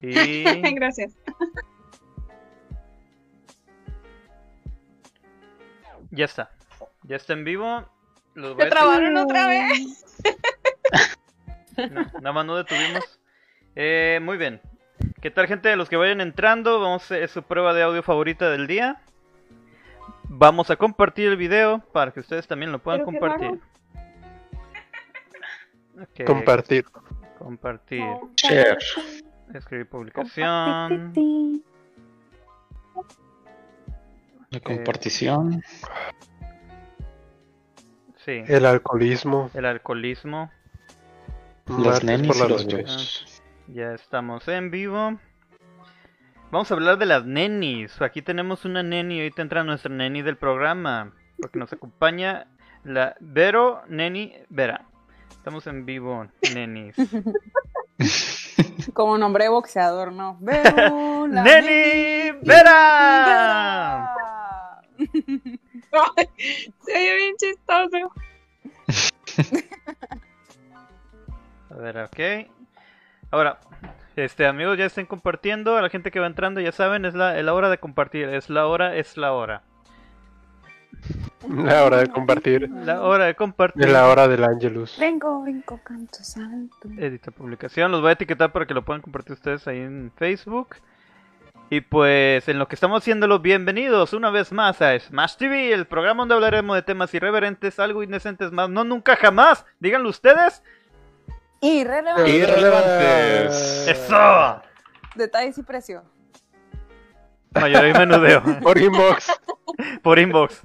Y Gracias. ya está. Ya está en vivo. Los voy a trabaron otra vez. No, nada más no detuvimos. Eh, muy bien. ¿Qué tal, gente? Los que vayan entrando, vamos a es su prueba de audio favorita del día. Vamos a compartir el video para que ustedes también lo puedan compartir. Compartir. compartir. Share. Escribir publicación. La compartición. Sí. El alcoholismo. El alcoholismo. Los nenis por y la los noche. bros. Ya estamos en vivo. Vamos a hablar de las nenis. Aquí tenemos una neni. Ahorita entra nuestra neni del programa. Porque nos acompaña la Vero Neni Vera. Estamos en vivo, nenis. Como nombre de boxeador, ¿no? Veo la ¡Neni Neni Vera! Se oye bien chistoso. A ver, ok. Ahora, este amigos ya estén compartiendo. A la gente que va entrando, ya saben, es la, es la hora de compartir. Es la hora, es la hora. La hora de compartir. La hora de compartir. Es la hora del Angelus. Brinco, brinco, canto, salto. Edita publicación, los voy a etiquetar para que lo puedan compartir ustedes ahí en Facebook. Y pues en lo que estamos haciéndolo, bienvenidos una vez más a Smash TV, el programa donde hablaremos de temas irreverentes, algo indecentes más, no nunca jamás, díganlo ustedes. Irrelevante. Irrelevantes. ¡Eso! Detalles y precio. Mayoría y menudeo, Por inbox. por inbox.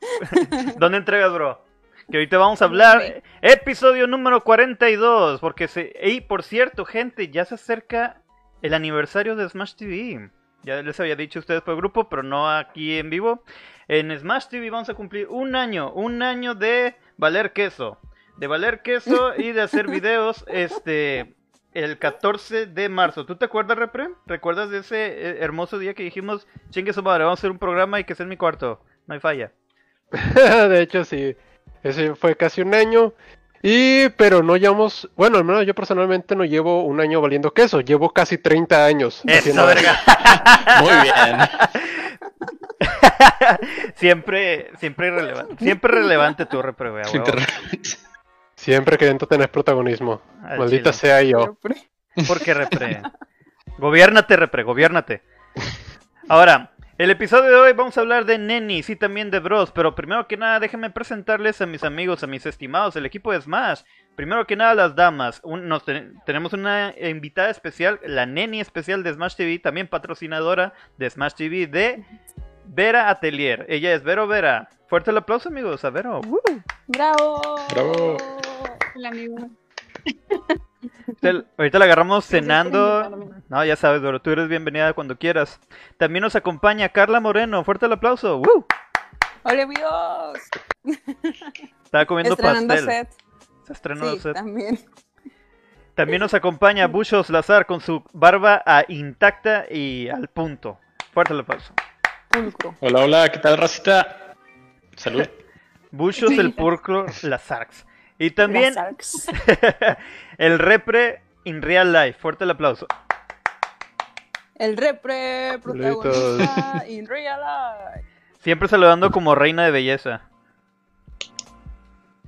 ¿Dónde entregas, bro? Que ahorita vamos a hablar, episodio número 42, porque se... Y por cierto, gente, ya se acerca el aniversario de Smash TV. Ya les había dicho a ustedes por grupo, pero no aquí en vivo. En Smash TV vamos a cumplir un año, un año de valer queso. De valer queso y de hacer videos, este, el 14 de marzo. ¿Tú te acuerdas, Repre? ¿Recuerdas de ese eh, hermoso día que dijimos, chingue su madre, vamos a hacer un programa y que sea en mi cuarto? No hay falla. de hecho, sí. Ese fue casi un año. Y, pero no llevamos, bueno, al menos yo personalmente no llevo un año valiendo queso, llevo casi 30 años. ¡Eso, haciendo- verga! Muy bien. siempre, siempre relevante. Siempre relevante tu huevo. Siempre queriendo tener protagonismo. Al Maldita chile. sea yo. ¿Por qué repre? Gobiérnate, repre, gobiérnate. Ahora, el episodio de hoy vamos a hablar de nenis y también de bros, pero primero que nada déjenme presentarles a mis amigos, a mis estimados, el equipo de Smash. Primero que nada las damas. Un- nos ten- tenemos una invitada especial, la neni especial de Smash TV, también patrocinadora de Smash TV de Vera Atelier. Ella es Vero Vera. Fuerte el aplauso amigos a Vero. ¡Bravo! Bravo. Hola, amigo. Ahorita- Ahorita la agarramos cenando. No, ya sabes, Doro, tú eres bienvenida cuando quieras. También nos acompaña Carla Moreno. Fuerte el aplauso. ¡Woo! ¡Hola, amigos! Estaba comiendo Estrenando pastel. set. Se estrenó Sí, el set. también. También nos acompaña Bushos Lazar con su barba intacta y al punto. Fuerte el aplauso. Pulcro. Hola, hola, ¿qué tal, racita? Salud. Bushos el pulcro Lazarx. Y también el repre in real life. Fuerte el aplauso. El repre protagonista in real life. Siempre saludando como reina de belleza.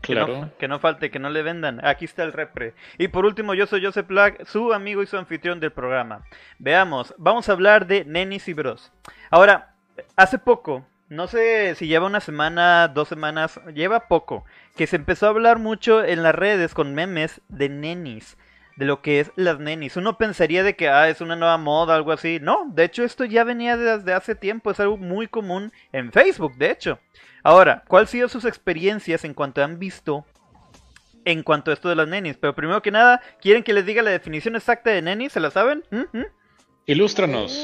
Que no- Claro. Que no, falte, que no le vendan. Aquí está el repre. Y por último, yo soy Joseph Black, su amigo y su anfitrión del programa. Veamos, vamos a hablar de nenis y bros. Ahora, hace poco, no sé si lleva una semana, dos semanas, lleva poco, que se empezó a hablar mucho en las redes con memes de nenis. De lo que es las nenis. Uno pensaría de que ah, es una nueva moda, algo así. No, de hecho esto ya venía desde hace tiempo, es algo muy común en Facebook, de hecho. Ahora, ¿cuáles han sido sus experiencias en cuanto han visto en cuanto a esto de las nenis? Pero primero que nada, ¿quieren que les diga la definición exacta de nenis? ¿Se la saben? ¿Mm? ¿Mm? Ilústranos.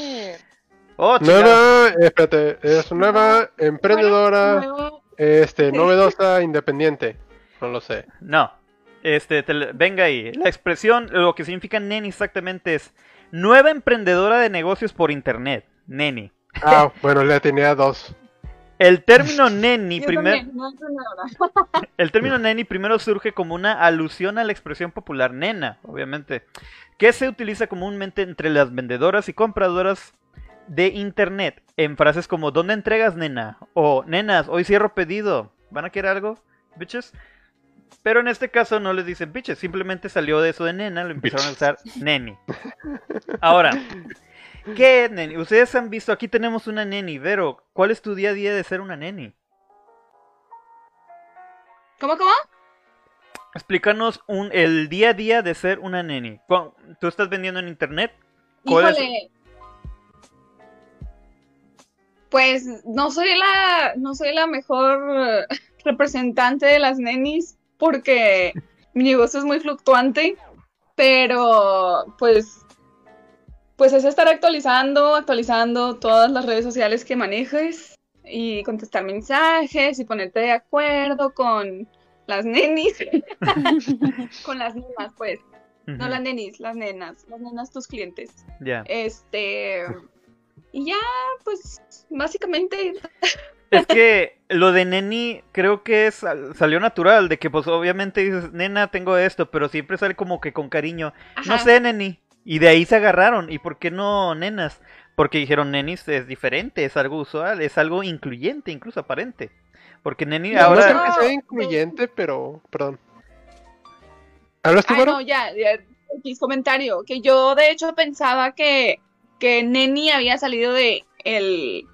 Oh. Nueva, espérate, es nueva, emprendedora, Nuevo. Este, novedosa, independiente. No lo sé. No. Este, te venga ahí. La expresión, lo que significa neni exactamente es nueva emprendedora de negocios por internet. Neni. Ah, bueno, le tenía dos. El término neni, Yo primer, también, no entendí nada. el término neni primero surge como una alusión a la expresión popular nena, obviamente, que se utiliza comúnmente entre las vendedoras y compradoras de internet en frases como ¿Dónde entregas, nena? o Nenas, hoy cierro pedido. ¿Van a querer algo, bitches? Pero en este caso no les dicen bitches, simplemente salió de eso de nena, lo empezaron a usar neni. Ahora, ¿qué es neni? Ustedes han visto, aquí tenemos una neni, Vero, ¿cuál es tu día a día de ser una neni? ¿Cómo, cómo? Explícanos un, el día a día de ser una neni. ¿Tú estás vendiendo en internet? ¿Cuál es- Híjole. Pues no soy la, no soy la mejor eh, representante de las nenis porque mi negocio es muy fluctuante, pero pues, pues es estar actualizando, actualizando todas las redes sociales que manejes y contestar mensajes y ponerte de acuerdo con las nenis, con las nenas, pues, no las nenis, las nenas, las nenas tus clientes. Ya. Este. Y ya, pues, básicamente. Es que lo de neni creo que es, salió natural, de que pues obviamente dices, nena, tengo esto, pero siempre sale como que con cariño. No sé, neni. Y de ahí se agarraron. ¿Y por qué no nenas? Porque dijeron nenis es diferente, es algo usual, es algo incluyente, incluso aparente. Porque neni No, No ahora... creo que sea no. incluyente, pero. Perdón. ¿Hablas tú, Ay, no, ya, ya, X comentario. Que yo, de hecho, pensaba que, que Neni había salido de el.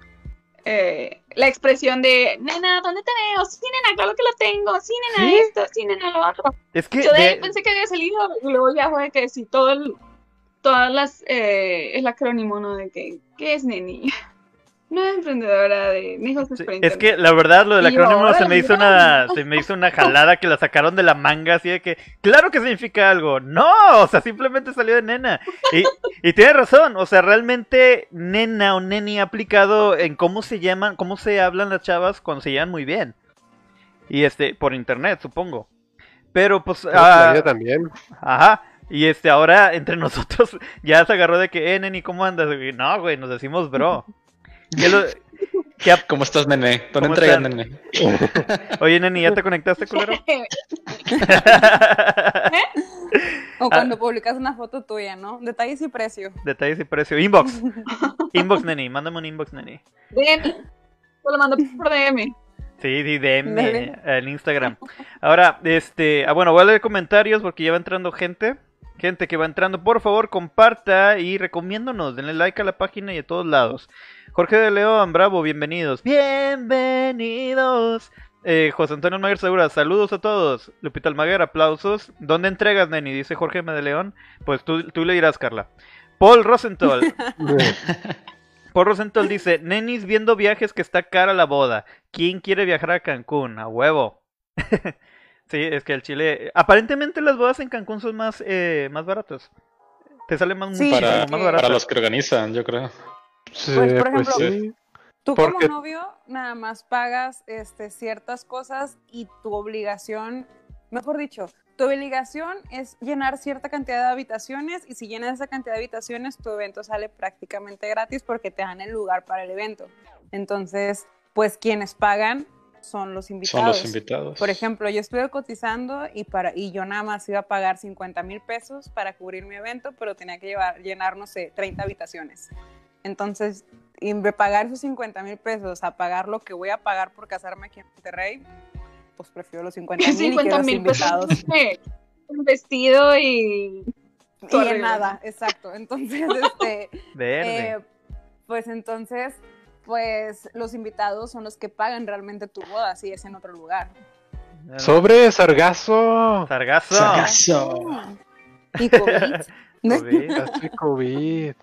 eh, la expresión de, nena, ¿dónde te veo? Sí, nena, claro que lo tengo. Sí, nena, ¿Sí? esto, sí, nena, lo otro. Es que Yo de ahí de- pensé que había salido y luego ya fue que sí, todo el, todas las, eh, el acrónimo, ¿no? De que, ¿qué es Neni? Una emprendedora de negocios Sí, es que la verdad lo del yo, acrónimo se me hizo una se me hizo una jalada que la sacaron de la manga así de que claro que significa algo. No, o sea, simplemente salió de nena. Y, y tiene razón, o sea, realmente nena o neni ha aplicado en cómo se llaman, cómo se hablan las chavas cuando se llaman muy bien. Y este por internet, supongo. Pero pues la ah, también. Ajá. Y este, ahora entre nosotros ya se agarró de que, eh, neni, ¿cómo andas? Y, no, güey, nos decimos bro. ¿Qué lo- qué ap- ¿Cómo estás, nene? ¿Dónde ¿Cómo entregas, nene? Oye, neni, ¿ya te conectaste, culero? O Ah. cuando publicas una foto tuya, ¿no? Detalles y precio. Detalles y precio. Inbox. Inbox, neni. Mándame un inbox, neni. DM. Te lo mando por DM. Sí, sí, DM Dale. en Instagram. Ahora, este, ah, bueno, voy a leer comentarios porque ya va entrando gente. Gente que va entrando, por favor, comparta y recomiéndonos. Denle like a la página y a todos lados. Jorge de León, bravo, bienvenidos. Bienvenidos. Eh, José Antonio Almaguer Segura, saludos a todos. Lupita Almaguer, aplausos. ¿Dónde entregas, Neni? Dice Jorge M. de León. Pues tú, tú le dirás, Carla. Paul Rosenthal. Paul Rosenthal dice, Nenis viendo viajes que está cara la boda. ¿Quién quiere viajar a Cancún? A huevo. sí, es que el Chile... Aparentemente las bodas en Cancún son más, eh, más baratas. Te sale más, Sí, Para, más para los que organizan, yo creo. Sí, Pues, por pues ejemplo, sí. Tú Porque- como novio nada más pagas este, ciertas cosas y tu obligación, mejor dicho, tu obligación es llenar cierta cantidad de habitaciones y si llenas esa cantidad de habitaciones tu evento sale prácticamente gratis porque te dan el lugar para el evento. Entonces, pues quienes pagan son los invitados. Son los invitados. Por ejemplo, yo estuve cotizando y, para, y yo nada más iba a pagar 50 mil pesos para cubrir mi evento, pero tenía que llevar, llenar, no sé, 30 habitaciones. Entonces, de pagar esos 50 mil pesos a pagar lo que voy a pagar por casarme aquí en Monterrey, pues prefiero los 50 mil y 50 quiero mil pesos. invitados. Un vestido y. Y en nada, exacto. Entonces, este, Verde. eh, pues entonces, pues los invitados son los que pagan realmente tu boda, si es en otro lugar. Sobre Sargazo. Sargazo. Sargazo. Y COVID. COVID. Hace COVID.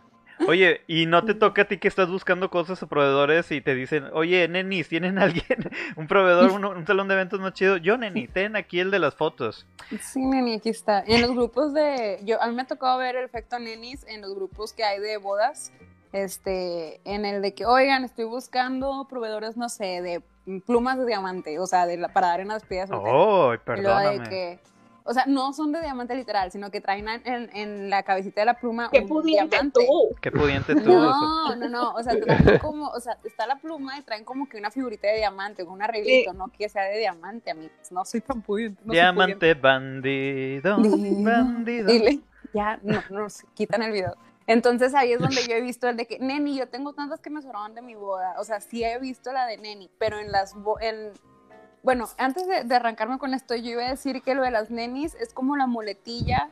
Oye, ¿y no te toca a ti que estás buscando cosas a proveedores y te dicen, oye, nenis, ¿tienen alguien, un proveedor, un, un salón de eventos más chido? Yo, neni, ten aquí el de las fotos. Sí, neni, aquí está. En los grupos de. Yo, a mí me ha tocado ver el efecto nenis en los grupos que hay de bodas. Este, en el de que, oigan, estoy buscando proveedores, no sé, de plumas de diamante, o sea, de la- para dar en las soltera. Oh, de perdóname. que, O sea, no son de diamante literal, sino que traen en, en la cabecita de la pluma Qué un pudiente diamante. tú. Qué pudiente tú. No, no, no, o sea, traen como, o sea, está la pluma y traen como que una figurita de diamante, un arreglito, no que sea de diamante, amigos. No soy tan pudiente. no Diamante bandido, pudiente. bandido. Y le- ya, no, no, se quitan el video. Entonces ahí es donde yo he visto el de que, Neni, yo tengo tantas que me sobraban de mi boda. O sea, sí he visto la de Neni, pero en las, bo- en, bueno, antes de, de arrancarme con esto, yo iba a decir que lo de las nenis es como la muletilla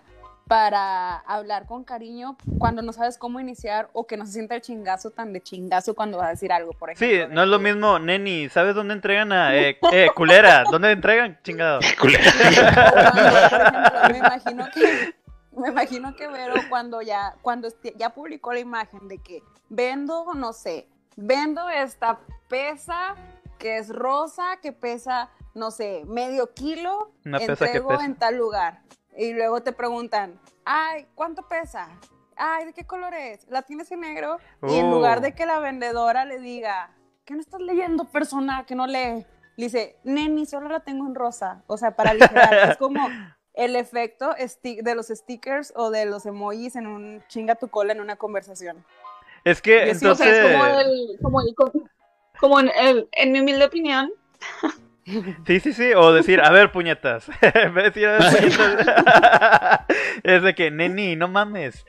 para hablar con cariño cuando no sabes cómo iniciar o que no se sienta el chingazo tan de chingazo cuando vas a decir algo, por ejemplo. Sí, no es lo mismo, neni. ¿Sabes dónde entregan a. Eh, eh, culera, ¿dónde entregan? Chingado. Por ejemplo, me imagino que me imagino que Vero cuando ya cuando ya publicó la imagen de que vendo, no sé, vendo esta pesa que es rosa, que pesa, no sé, medio kilo, Una pesa que pesa. en tal lugar. Y luego te preguntan, ay, ¿cuánto pesa? Ay, ¿de qué color es? ¿La tienes en negro? Y en lugar de que la vendedora le diga, ¿qué no estás leyendo, persona que no lee? Le dice, neni, solo la tengo en rosa. O sea, para aligerar. es como el efecto de los stickers o de los emojis en un chinga tu cola en una conversación. Es que O sea, entonces. es como el, como el, como en, el- en mi humilde opinión, Sí, sí, sí. O decir, a ver, puñetas. En vez de decir, "A ver, puñetas", es de que, neni, no mames.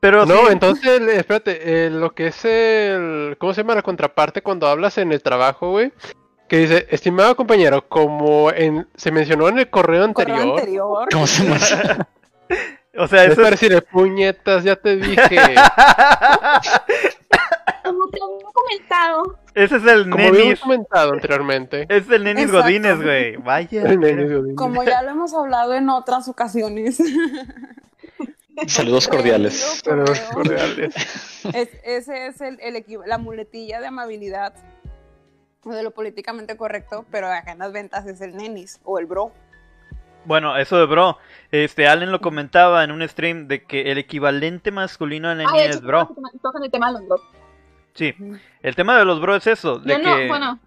Pero No, sí, entonces, espérate, eh, lo que es el. ¿Cómo se llama la contraparte cuando hablas en el trabajo, güey? Que dice, estimado compañero, como en, se mencionó en el correo Correo anterior, anterior. ¿Cómo se llama? o sea, es eso para es... decirle, puñetas, ya te dije. como te había comentado, ese es el Como habíamos comentado anteriormente. Es el nenis Exacto. Godínez, güey. Vaya. El Nenis Godínez. Como ya lo hemos hablado en otras ocasiones. Saludos cordiales. Saludos cordiales. Es- ese es el, el la muletilla de amabilidad de lo políticamente correcto, pero acá en las ventas es el nenis o el bro. Bueno, eso de bro. Este, Allen lo comentaba en un stream de que el equivalente masculino de neni ah, es bro. tocan- el tema de los bros. Sí. El tema de los bro es eso. De Yo no, bueno,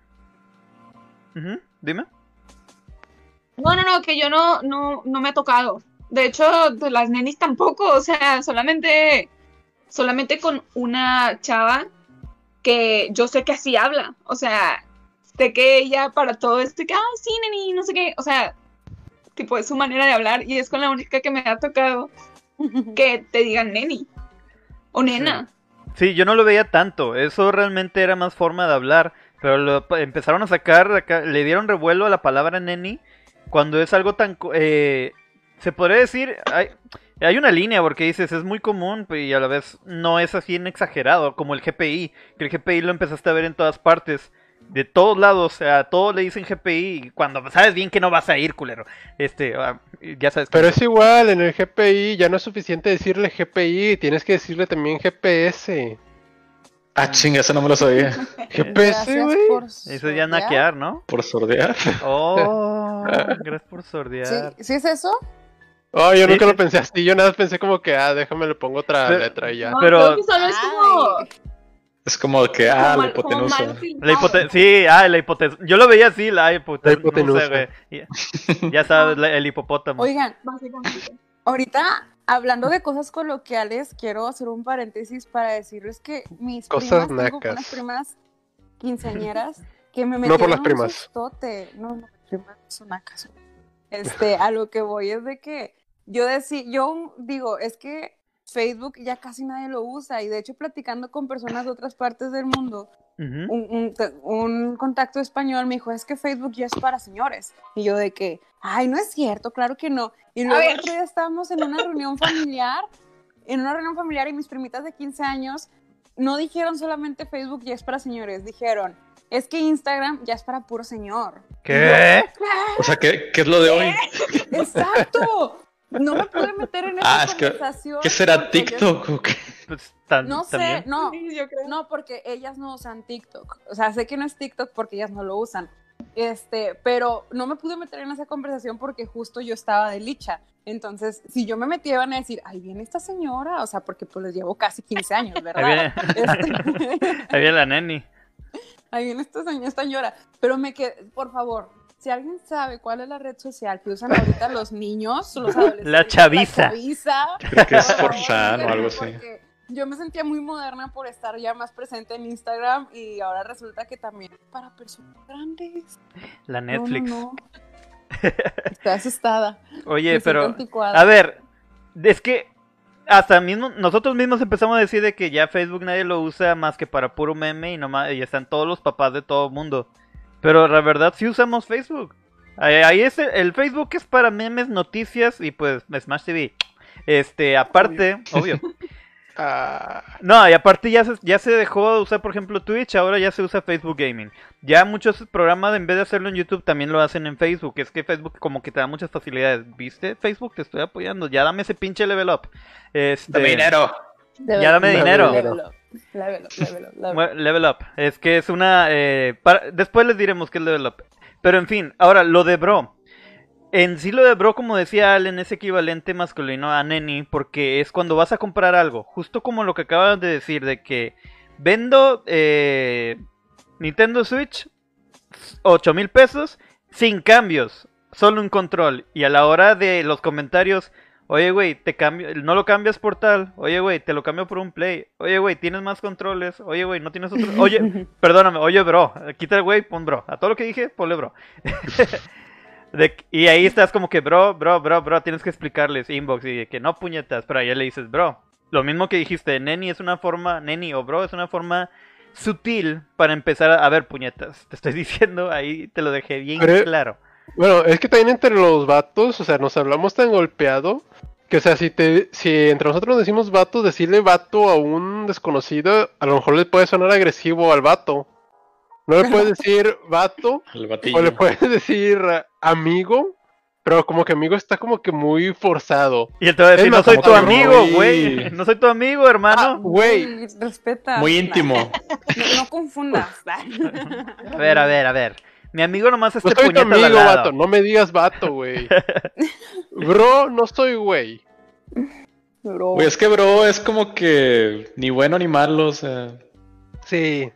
Dime. no, no, no, que yo no, no, no me ha tocado. De hecho, de las nenis tampoco, o sea, solamente, solamente con una chava que yo sé que así habla, o sea, sé que ella para todo esto, que, ah, sí, neni, no sé qué, o sea, tipo, es su manera de hablar y es con la única que me ha tocado que te digan neni o nena. Sí, yo no lo veía tanto. Eso realmente era más forma de hablar. Pero lo empezaron a sacar, acá- le dieron revuelo a la palabra neni cuando es algo tan... co- eh, se podría decir, hay, hay una línea porque dices, es muy común y a la vez no es así en exagerado, como el GPI, que el GPI lo empezaste a ver en todas partes, de todos lados, o sea, a todos le dicen GPI cuando sabes bien que no vas a ir, culero. Este, ah, ya sabes. Pero es igual, en el GPI ya no es suficiente decirle GPI, tienes que decirle también GPS. Ah, chinga, eso no me lo sabía. GPS, güey. Eso ya naquear, ¿no? Por sordear. Oh, gracias por sordear. ¿Sí, ¿Sí es eso? Oh, yo Sí, nunca lo pensé así, yo nada más pensé como que, ah, déjame le pongo otra Pero- letra y ya. No, Pero- creo que solo es como, Ay. Es como que, ah, como la hipotenusa. La hipotenusa. Sí, ah, la hipotenusa. Yo lo veía así, la hipotenusa. La hipotenusa. güey. Ya, ya sabes, la- el hipopótamo. Oigan, Básicamente. ahorita hablando de cosas coloquiales, quiero hacer un paréntesis para decirles que mis Cosas primas, tengo unas primas quinceañeras que me No metieron por las un sustote. No, no, las primas son nacas. Este, a lo que voy es de que yo decí, yo digo, es que Facebook ya casi nadie lo usa y de hecho platicando con personas de otras partes del mundo, Ujú. un, un- te- un contacto español me dijo, es que Facebook ya es para señores. Y yo de que, ay, no es cierto, claro que no. Y luego el otro día estábamos en una reunión familiar, en una reunión familiar y mis primitas de 15 años no dijeron solamente Facebook ya es para señores, dijeron, es que Instagram ya es para puro señor. ¿Qué? O sea, ¿qué, qué es lo de hoy? Exacto. No me pude meter en esa Ah, es que- conversación. ¿Qué será yo- TikTok o qué? Pues tan- No sé, también. no. Sí, yo creo. No, porque ellas no usan TikTok. O sea, sé que no es TikTok porque ellas no lo usan. Este, pero no me pude meter en esa conversación porque justo yo estaba de licha. Entonces, si yo me metía, iban a decir, ahí viene esta señora. O sea, porque pues les llevo casi 15 años, Ahí ¿verdad? viene, Este, ahí viene la neni. ahí viene esta señora, esta señora. Pero me quedé, por favor, Si alguien sabe cuál es la red social que usan ahorita los niños, los adolescentes, La chaviza. la chaviza, Creo que es Forchan o algo así. Yo me sentía muy moderna por estar ya más presente en Instagram y ahora resulta que también para personas grandes. La Netflix. no, no. Estoy asustada. Oye, Me pero a ver, es que hasta mismo nosotros mismos empezamos a decir de que ya Facebook nadie lo usa más que para puro meme y nomás y están todos los papás de todo el mundo. Pero la verdad sí usamos Facebook. Ahí, ahí es el, el Facebook es para memes, noticias y pues Smash TV. Este, aparte, obvio. Ah, No, y aparte ya se, ya se dejó de usar, por ejemplo, Twitch, ahora ya se usa Facebook Gaming. Ya muchos programas, en vez de hacerlo en YouTube, también lo hacen en Facebook. Es que Facebook como que te da muchas facilidades. ¿Viste? Facebook, te estoy apoyando. Ya dame ese pinche level up. Este, Dame dinero. Ya dame dinero. Level up, level up, level up, level up. Bueno, Level up. Es que es una... eh, para- Después les diremos qué es level up. Pero en fin, ahora lo de bro. En sí lo de bro, como decía Allen, es equivalente masculino a neni porque es cuando vas a comprar algo. Justo como lo que acabas de decir, de que vendo eh, Nintendo Switch 8 mil pesos sin cambios, solo un control. Y a la hora de los comentarios, oye güey, te cambio, no lo cambias por tal, oye güey, te lo cambio por un play, oye güey, tienes más controles, oye güey, no tienes otro, oye, perdóname, oye bro, quita el güey, pon bro, a todo lo que dije, ponle bro. De- y ahí estás como que, bro, bro, bro, bro, tienes que explicarles inbox y de que no puñetas, pero ahí le dices, bro. Lo mismo que dijiste, neni es una forma, neni o bro es una forma sutil para empezar a, a ver puñetas. Te estoy diciendo, ahí te lo dejé bien Pero- claro. Bueno, es que también entre los vatos, o sea, nos hablamos tan golpeado que, o sea, si te, si entre nosotros nos decimos vatos, decirle vato a un desconocido, a lo mejor le puede sonar agresivo al vato. No le puedes decir vato, o le puedes decir amigo, pero como que amigo está como que muy forzado. Y él te va a decir, no soy tu amigo, muy- güey. No soy tu amigo, Ah, hermano. güey, Uy, Respeta. Muy íntimo. No, no confundas. A ver, a ver, a ver. Mi amigo nomás no este soy tu puñetas al amigo, lado. vato, no me digas vato, güey. Bro, no soy güey. Bro. Güey, es que bro es como que ni bueno ni malo, o sea. Sí,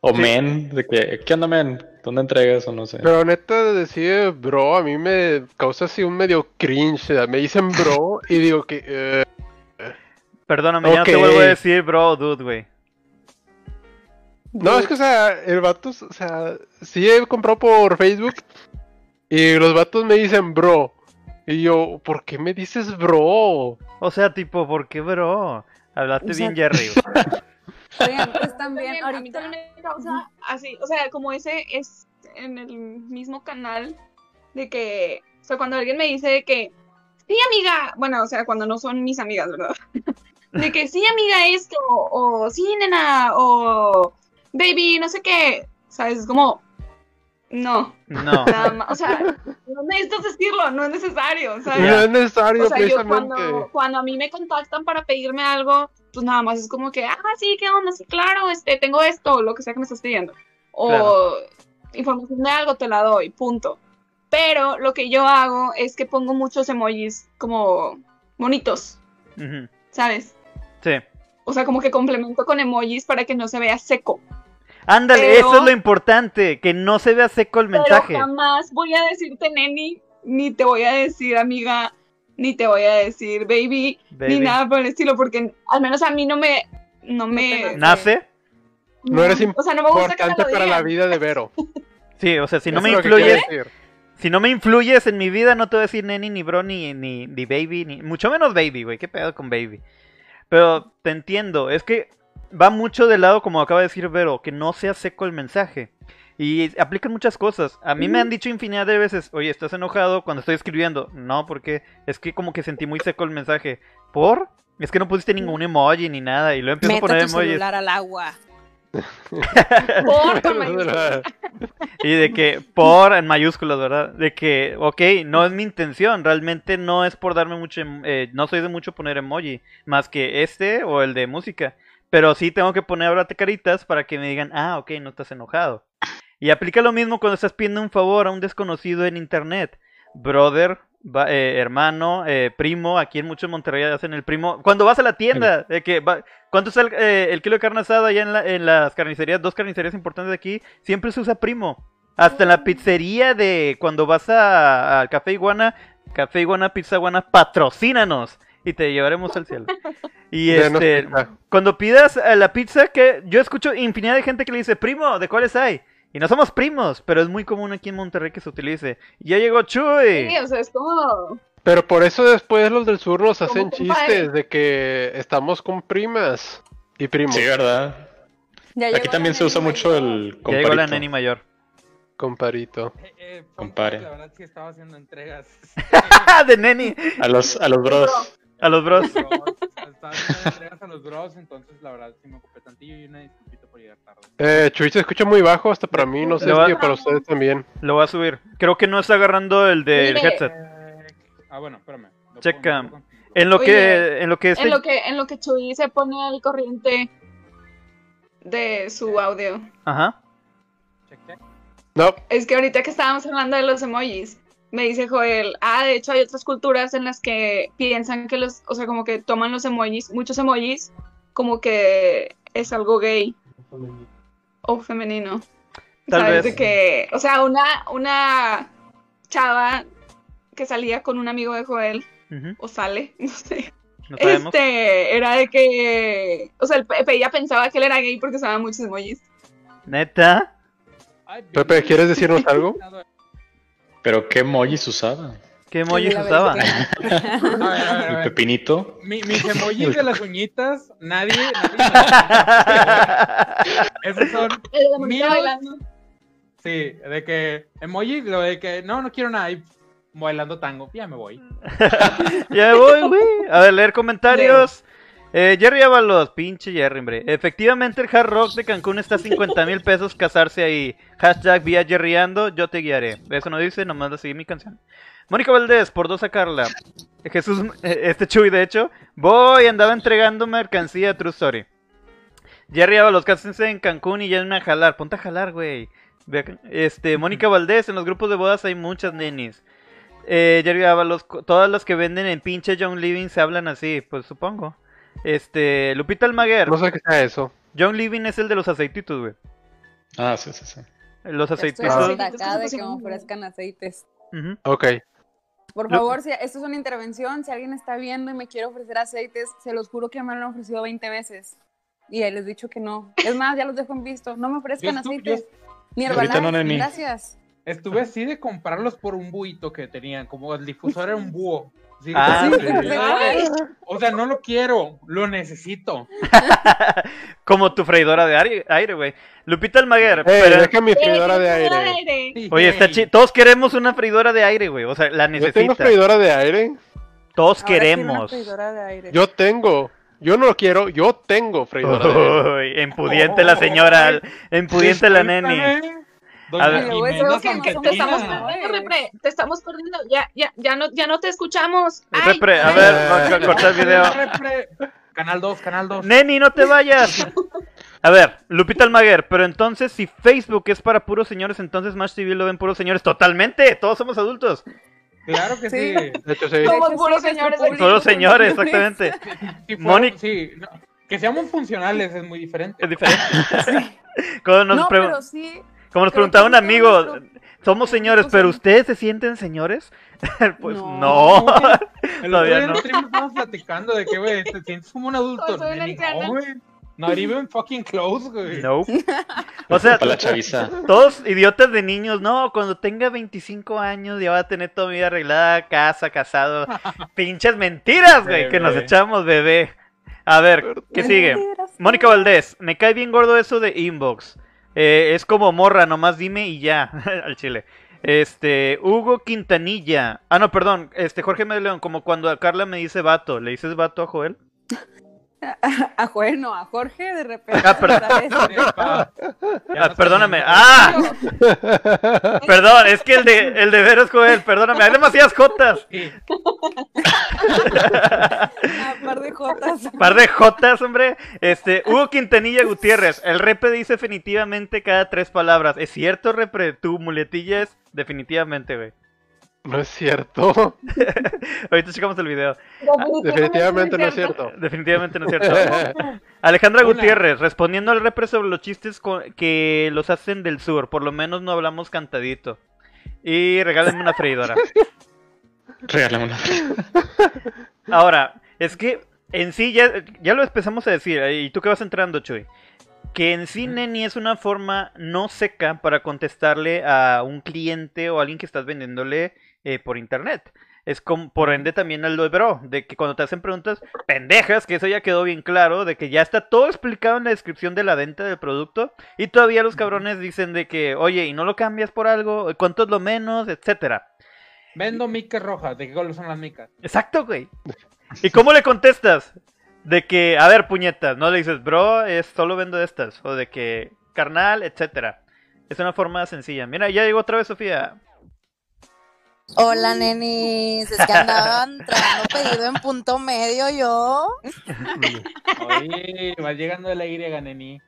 O Sí. men, de que, ¿qué onda men? ¿Dónde entregas o no sé? Pero neta, de decir bro, a mí me causa así un medio cringe. o sea, Me dicen bro y digo que. eh, Perdóname, ya no te vuelvo a decir bro, dude, güey. No, es que, o sea, el vato, o sea, sí he comprado por Facebook y los vatos me dicen bro. Y yo, ¿por qué me dices bro? O sea, tipo, ¿por qué, bro? Hablaste O sea- bien, Jerry. Oigan, pues también, ahorita. me causa así, o sea, como ese es en el mismo canal de que, o sea, cuando alguien me dice de que, sí, amiga, bueno, o sea, cuando no son mis amigas, ¿verdad? De que sí, amiga, esto, o sí, nena, o baby, no sé qué, ¿sabes? Es como, no, No. nada más, o sea, no necesitas decirlo, no es necesario, No ¿sabes? es necesario, O sea, yo cuando, cuando a mí me contactan para pedirme algo, pues nada más es como que, ah, sí, ¿qué onda? Sí, claro, este, tengo esto, lo que sea que me estás pidiendo. O Claro. información de algo te la doy, punto. Pero lo que yo hago es que pongo muchos emojis como bonitos. ¿sabes? Sí. O sea, como que complemento con emojis para que no se vea seco. Ándale, Pero- eso es lo importante, que no se vea seco el mensaje. Pero jamás voy a decirte neni, ni te voy a decir amiga, ni te voy a decir baby, baby. ni nada por el estilo, porque al menos a mí no me, no me, ¿Nace? No eres o sea, no me gusta que me Importante lo para la vida de Vero. Sí, o sea, si no me que influyes, si no me influyes en mi vida, no te voy a decir neni, ni bro, ni, ni, ni baby, ni mucho menos baby, güey, qué pedo con baby. Pero te entiendo, es que va mucho del lado, como acaba de decir Vero, que no sea seco el mensaje. Y aplican muchas cosas. A mí me han dicho infinidad de veces, oye, ¿estás enojado cuando estoy escribiendo? No, porque es que como que sentí muy seco el mensaje. ¿Por? Es que no pusiste ningún emoji ni nada. Y luego empiezo a poner tu emojis. celular al agua. Por. Y de que, por en mayúsculas, ¿verdad? De que, ok, no es mi intención, realmente no es por darme mucho, em- eh, no soy de mucho poner emoji, más que este o el de música. Pero sí tengo que poner ahora caritas para que me digan, ah, ok, no estás enojado. Y aplica lo mismo cuando estás pidiendo un favor a un desconocido en internet. Brother, va- eh, hermano, eh, primo, aquí en muchos Monterrey hacen el primo. Cuando vas a la tienda, que va- ¿cuánto el, eh, el kilo de carne asada allá en, la- en las carnicerías? Dos carnicerías importantes de aquí, siempre se usa primo. Hasta en la pizzería de cuando vas a- al Café Iguana, Café Iguana, Pizza Iguana, patrocínanos y te llevaremos al cielo. Y este, pizza. cuando pidas a la pizza, que yo escucho infinidad de gente que le dice, primo, ¿de cuáles hay? Y no somos primos, pero es muy común aquí en Monterrey que se utilice. Y ya llegó Chuy. Sí, o sea, es como. Pero por eso después los del sur nos hacen chistes de que estamos con primas y primos. Sí, ¿verdad? Ya Aquí también se usa mucho mayor. el Ya llegó la comparito. neni mayor. Comparito. Eh, eh, Compare. La verdad sí estaba haciendo entregas. de neni. A los, a los bros. A los bros. Entregas a los bros, entonces la verdad sí me ocupé tantillo y una disculpita por llegar tarde. Eh, Chuy se escucha muy bajo hasta para mí, no sé va- si para ustedes también. Lo voy a subir. Creo que no está agarrando el del headset. Eh, ah, bueno, espérame. Checa. pongo. En lo Oye, que, en lo que este... En lo que, en lo que Chuy se pone al corriente de su audio. Ajá. Check, check. No, Es que ahorita que estábamos hablando de los emojis, me dice Joel, ah, de hecho hay otras culturas en las que piensan que los, o sea, como que toman los emojis, muchos emojis, como que es algo gay o femenino. Tal ¿Sabes? vez. De que, o sea, una, una chava que salía con un amigo de Joel, o sale, no sé. No. Este, era de que, o sea, el Pepe ella pensaba que él era gay porque usaba muchos emojis. Neta. Pepe. ¿quieres decirnos algo? Pero qué emojis usaba. ¿Qué emojis La usaba? berenjena. A ver, a ver, a El pepinito. Mi- mis emojis de las uñitas, nadie, nadie Esos son, El de bailando. sí, de que emoji, lo de que no, no quiero nada, y bailando tango, ya me voy. ya voy, güey. A ver, leer comentarios. Eh, Jerry Ábalos, pinche Jerry, hombre. Efectivamente, el Hard Rock de Cancún está a 50 mil pesos casarse ahí. Hashtag vía Jerryando, yo te guiaré. Eso no dice, nomás sigue mi canción. Mónica Valdés, por dos a Carla. Jesús, eh, este Chuy, de hecho. Voy, andaba entregando mercancía, True Story. Jerry Ábalos, cásense en Cancún y ya a jalar. Ponte a jalar, güey. Este, Mónica Valdés, en los grupos de bodas hay muchas nenis. Eh, Jerry Ábalos, co- todas las que venden en pinche John Living se hablan así, pues supongo. Este, Lupita Almaguer. No sé qué sea eso. John Living es el de los aceititos, güey. Ah, sí, sí, sí. Los estoy aceititos. sí. hasta acá de que me ofrezcan aceites. Ok. Por favor, si esto es una intervención, si alguien está viendo y me quiere ofrecer aceites, se los juro que me lo han ofrecido 20 veces. Y les he dicho que no. Es más, ya los dejo en visto. No me ofrezcan Yo aceites. Ni Herbalife, no, gracias. Estuve así de comprarlos por un buito que tenían, como el difusor era un búho. Sí, Ah, sí, sí. O sea, no lo quiero, lo necesito. Como tu freidora de aire, aire, güey. Lupita Almaguer. Eh, pero- deja mi freidora de aire. Oye, está hey. chi- Todos queremos una freidora de aire, güey. O sea, la Yo tengo freidora de aire. Todos Ahora una queremos. freidora de aire. Yo tengo. Yo no lo quiero, yo tengo freidora de aire. Uy, empudiente la señora, empudiente la neni. Te estamos perdiendo, Repre, te estamos perdiendo. Ya, ya, ya no, ya no te escuchamos. Ay, Repre, a ver, vamos a cortar el video. Repre. Canal 2, Canal 2. Neni, no te vayas. A ver, Lupita Almaguer, pero entonces si Facebook es para puros señores, entonces Match TV lo ven puros señores. Totalmente, todos somos adultos. Claro que sí. Sí. De hecho, sí. Somos puros señores Puros señores, señores. exactamente. Sí, Mónica- sí, no, Que seamos funcionales es muy diferente. Es diferente. Nos, No, pero sí. Como nos preguntaba un amigo, somos señores, pero. ¿ustedes se sienten señores? pues No. no. El Todavía otro día no. stream estábamos platicando de que, güey, te sientes como un adulto. No, güey. Not even fucking close, güey. No. O sea, Para la chaviza. todos idiotas de niños, no, cuando tenga 25 años ya va a tener toda mi vida arreglada, casa, casado. Pinches mentiras, güey, que nos echamos, bebé. A ver, ¿qué sigue? Mónica Valdés, me cae bien gordo eso de inbox. Eh, es como morra, nomás dime y ya, al chile. Este, Hugo Quintanilla. Ah, no, perdón, este, Jorge Medleón, como cuando a Carla me dice vato, ¿le dices vato a Joel? A Joel, no, a Jorge de repente. Ah. Ya Ah, perdóname. ¡Ah! Perdón, es que el de, el de veros Joel, perdóname, hay demasiadas jotas. Sí. A par de jotas. Par de jotas, hombre. Este, Hugo Quintanilla Gutiérrez, el repre dice definitivamente cada tres palabras. ¿Es cierto, repre? Tu muletilla es definitivamente, güey. No es cierto. Ahorita checamos el video. Definitivamente no es cierto. Definitivamente no es cierto. Alejandra. Gutiérrez, respondiendo al repre sobre los chistes que los hacen del sur, por lo menos no hablamos cantadito. Y regálenme una freidora. Regálame una. Ahora, es que en sí ya, ya lo empezamos a decir, eh, y tú que vas entrando, Chuy, que en sí Neni es una forma no seca para contestarle a un cliente o a alguien que estás vendiéndole eh, por internet. Es como, por ende también al de bro, de que cuando te hacen preguntas pendejas, que eso ya quedó bien claro, de que ya está todo explicado en la descripción de la venta del producto, y todavía los cabrones dicen de que, oye, ¿y no lo cambias por algo? ¿Cuánto es lo menos? Etcétera. Vendo micas rojas. ¿De qué color son las micas? Exacto, güey. ¿Y cómo le contestas? De que, a ver, puñetas, no le dices, bro, es solo vendo estas. O de que, carnal, etcétera. Es una forma sencilla. Mira, ya llegó otra vez Sofía. Hola, nenis. Es que andaban trayendo pedido en punto medio yo. Oye, vas llegando de la Y, neni.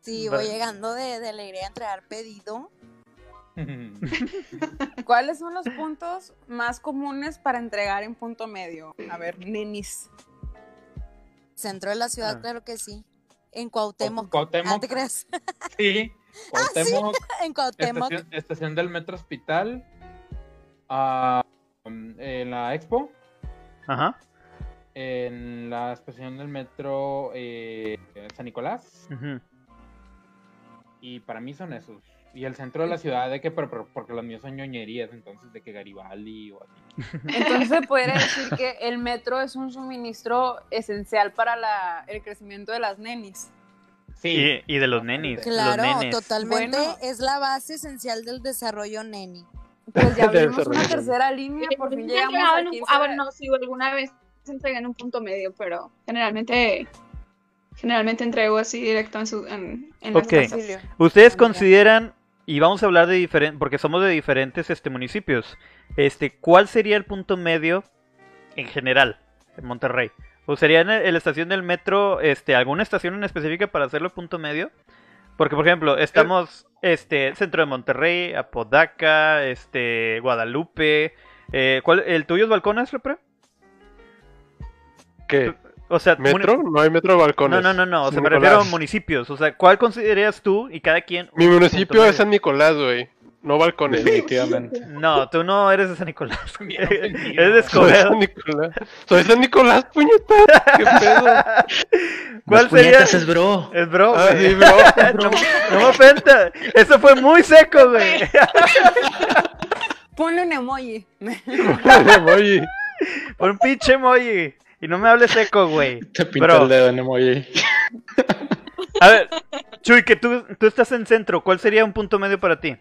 Sí, voy llegando de, de alegría a entregar pedido. ¿Cuáles son los puntos más comunes para entregar en punto medio? A ver, nenis. Centro de la ciudad, Ah. claro que sí. En Cuauhtémoc. Cuauhtémoc. Ah, ¿te creas? Sí. Cuauhtémoc, en Cuauhtémoc. estación, estación del Metro Hospital. Ah, um, en la Expo. Ajá. En la estación del Metro eh, San Nicolás. Y para mí son esos. Y el centro de la ciudad, de que, pero, pero- porque los míos son ñoñerías, entonces de que Garibaldi o así. Entonces se podría decir que el metro es un suministro esencial para la- el crecimiento de las nenis. Sí. Y, y de los nenis. Claro, los nenes. totalmente. Bueno. Es la base esencial del desarrollo neni. Pues ya abrimos una tercera línea, por fin he llegamos a en un- 15 Ah, bueno, no, sí, alguna vez entregué en un punto medio, pero generalmente generalmente entrego así directo en su en, en las Ok. casas. Auxilio. Ustedes consideran, y vamos a hablar de diferentes, porque somos de diferentes este, municipios, este, ¿cuál sería el punto medio en general en Monterrey? ¿O sería en el- la estación del metro, este, alguna estación en específica para hacerlo punto medio? Porque, por ejemplo, estamos, este, centro de Monterrey, Apodaca, este, Guadalupe, eh, ¿cuál, ¿el tuyo es balcones, Repre? ¿Qué? O sea, muni- ¿Metro? No hay metro de balcones. No, no, no, no, o sea, me refiero a municipios, o sea, ¿cuál consideras tú y cada quien? Mi un municipio es? San Nicolás, güey. No balcones. Definitivamente. No, tú no eres de San Nicolás. Eres de Soy Escobedo. San Nicolás. Soy San Nicolás, puñeta. ¿Qué pedo? ¿Cuál sería? es bro. Es bro, Ah, sí, bro. no, no me ofenda. Eso fue muy seco, güey. Ponle un emoji. Oye, Por un pinche emoji. Y no me hables seco, güey. Te pinta Bro. el dedo en emoji. A ver, Chuy, que tú, tú estás en centro. ¿Cuál sería un punto medio para ti?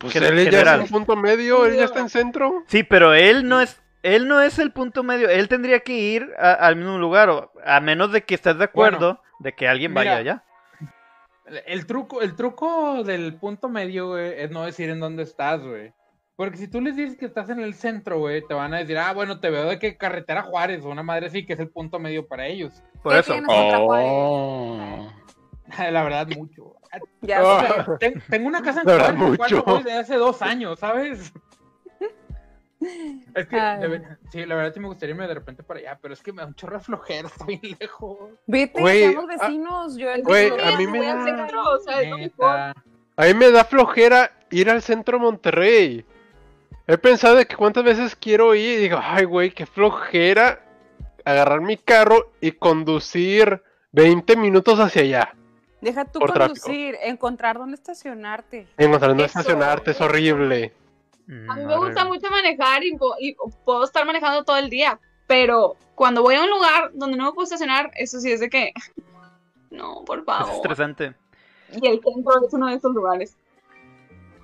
Pues él ya general. es un punto medio, él ya está en centro. Sí, pero él no es. Él no es el punto medio. Él tendría que ir a- al mismo lugar. O, a menos de que estés de acuerdo de que alguien vaya mira, allá. El- truco, el truco del punto medio, güey, es no decir en dónde estás, güey. Porque si tú les dices que estás en el centro, güey, te van a decir, ah, bueno, te veo de que carretera Juárez o una madre así, que es el punto medio para ellos. Por ¿Qué eso. Oh. La verdad, mucho. Ya Oh. Ten- tengo una casa en mucho. voy desde hace dos años, ¿sabes? Es que, de sí, la verdad sí me gustaría irme de repente para allá, pero es que me da un chorro de flojera, bien lejos. Vete, Güey, somos vecinos. Yo güey, yo a mí voy me al da- centro. o sea, es lo mejor. Neta. A mí me da flojera ir al centro de Monterrey. He pensado de que cuántas veces quiero ir y digo, ay, güey, qué flojera agarrar mi carro y conducir 20 minutos hacia allá. Deja tú Por tráfico. conducir, encontrar dónde estacionarte. Encontrar dónde estacionarte es horrible. A mí me gusta mucho manejar y, puedo estar manejando todo el día, pero cuando voy a un lugar donde no me puedo estacionar, eso sí es de que no, por Es favor. estresante. Y el centro es uno de esos lugares.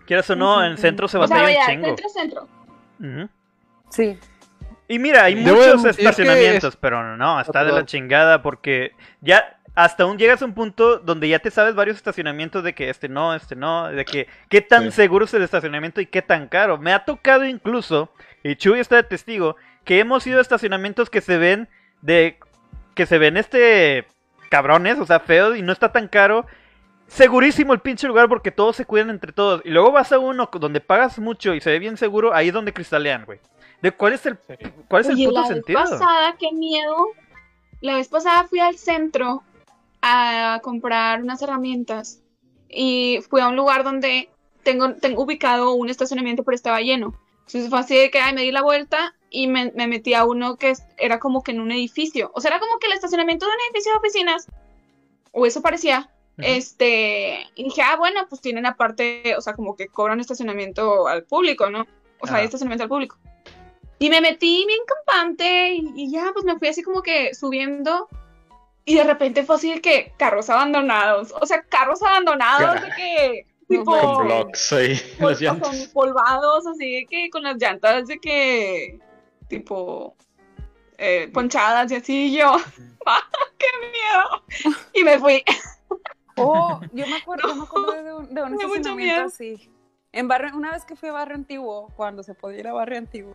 Quieras o no, en centro se O sea, batalla vaya, un chingo. centro centro. Sí. Y mira, hay Debo muchos estacionamientos, es- pero no, está de la chingada porque ya hasta un llegas a un punto donde ya te sabes varios estacionamientos de que este no, este no, de que qué tan Sí. seguro es el estacionamiento y qué tan caro. Me ha tocado incluso, y Chuy está de testigo, que hemos ido a estacionamientos que se ven de que se ven este cabrones, o sea, feos y no está tan caro. segurísimo el pinche lugar porque todos se cuidan entre todos. Y luego vas a uno donde pagas mucho y se ve bien seguro, ahí es donde cristalean, güey. ¿De cuál es el, cuál es el puto la sentido? vez pasada, qué miedo. La vez pasada fui al centro a comprar unas herramientas y fui a un lugar donde tengo, tengo ubicado un estacionamiento, pero estaba lleno. Entonces fue así de que ay, me di la vuelta y me, me metí a uno que era como que en un edificio. O sea, era como que el estacionamiento de un edificio de oficinas. O eso parecía. Ujú. Este, y dije, ah, bueno, pues tienen aparte, o sea, como que cobran estacionamiento al público, ¿no? O sea, hay Ah. estacionamiento al público. Y me metí bien campante y, y ya, pues me fui así como que subiendo. Y de repente fue así de que carros abandonados. O sea, carros abandonados de que, tipo. Con blocks ahí, pol- las llantas. polvados, así de que con las llantas de que, tipo, eh, ponchadas y así. Y yo, ¡ah, qué miedo! Y me fui. Oh, yo me acuerdo, yo me acuerdo de un, de un estacionamiento miedo. así. En barrio, una vez que fui a Barrio Antiguo, cuando se podía ir a Barrio Antiguo,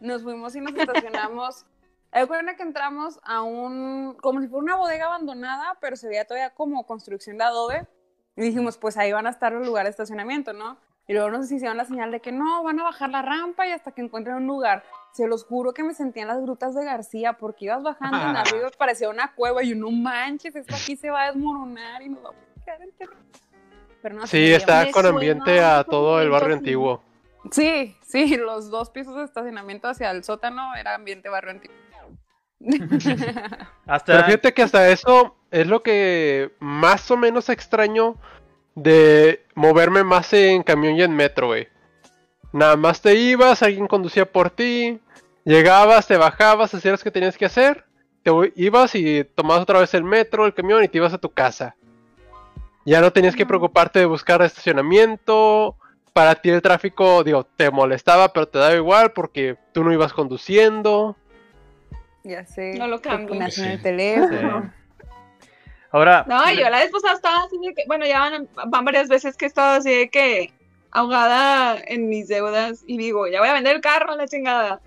nos fuimos y nos estacionamos. Recuerden que entramos a un, como si fuera una bodega abandonada, pero se veía todavía como construcción de adobe. Y dijimos, pues ahí van a estar los lugares de estacionamiento, ¿no? Y luego nos hicieron la señal de que no, van a bajar la rampa y hasta que encuentren un lugar. Se los juro que me sentía en las grutas de García porque ibas bajando en arriba parecía una cueva y yo, no manches, esto aquí se va a desmoronar y nos vamos a quedar enterrados. Pero no, Sí, está con suena ambiente a todo el barrio antiguo. Sí, sí, los dos pisos de estacionamiento hacia el sótano era ambiente barrio antiguo. Hasta Pero fíjate que hasta eso es lo que más o menos extraño de moverme más en camión y en metro, güey. Nada más te ibas, alguien conducía por ti, llegabas, te bajabas, hacías lo que tenías que hacer, te ibas y tomabas otra vez el metro, el camión y te ibas a tu casa. Ya no tenías que preocuparte de buscar estacionamiento. Para ti el tráfico, digo, te molestaba, pero te daba igual porque tú no ibas conduciendo. Ya sé. No lo cambio. Sí. el teléfono. ahora No, yo la vez pasada estaba así de que, bueno, ya van, van varias veces que he estado así de que ahogada en mis deudas y digo, ya voy a vender el carro a la chingada.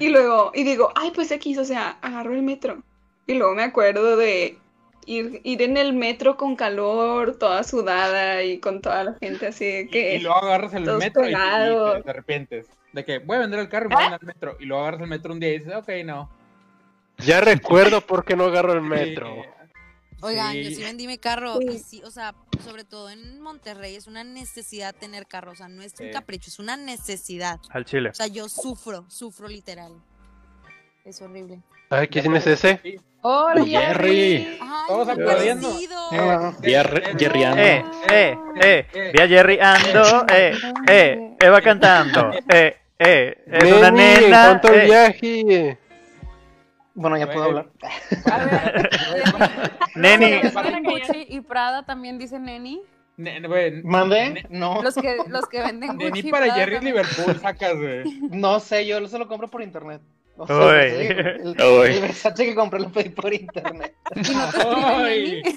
Y luego, y digo, ay, pues X, o sea, agarro el metro. Y luego me acuerdo de ir, ir en el metro con calor, toda sudada y con toda la gente así de Y, que... y luego agarras el metro y, y te, te arrepientes. De que voy a vender el carro y me voy al metro. Y luego agarras el metro un día y dices, ok, no. Ya recuerdo por qué no agarro el metro. Sí. Oigan, Sí. yo sí vendí mi carro y Sí. o sea, sobre todo en Monterrey es una necesidad tener carro, o sea, no es un capricho, es una necesidad. al chile. O sea, yo sufro, sufro literal. Es horrible. Ay, ¿quién es ese? ¡Hola, Jerry. Ay, Todos aplaudiendo. parecido. Jerry, Jerryando. Eh, eh, eh, vi a Jerry ando, eh, eh, Eva cantando, eh, eh, es una Neni, nena, ¿en cuánto el eh. viaje? Bueno, ya puedo hablar. Neni. Gucci y Prada también dicen Neni. Ne- No, Los que, los que venden De Gucci ni y para Prada Jerry también. Liverpool sacas, güey. no sé, yo se lo compro por internet. O sea, Uy. el, Uy. el Versace que compré lo pedí por internet. ¿Y no. Neni?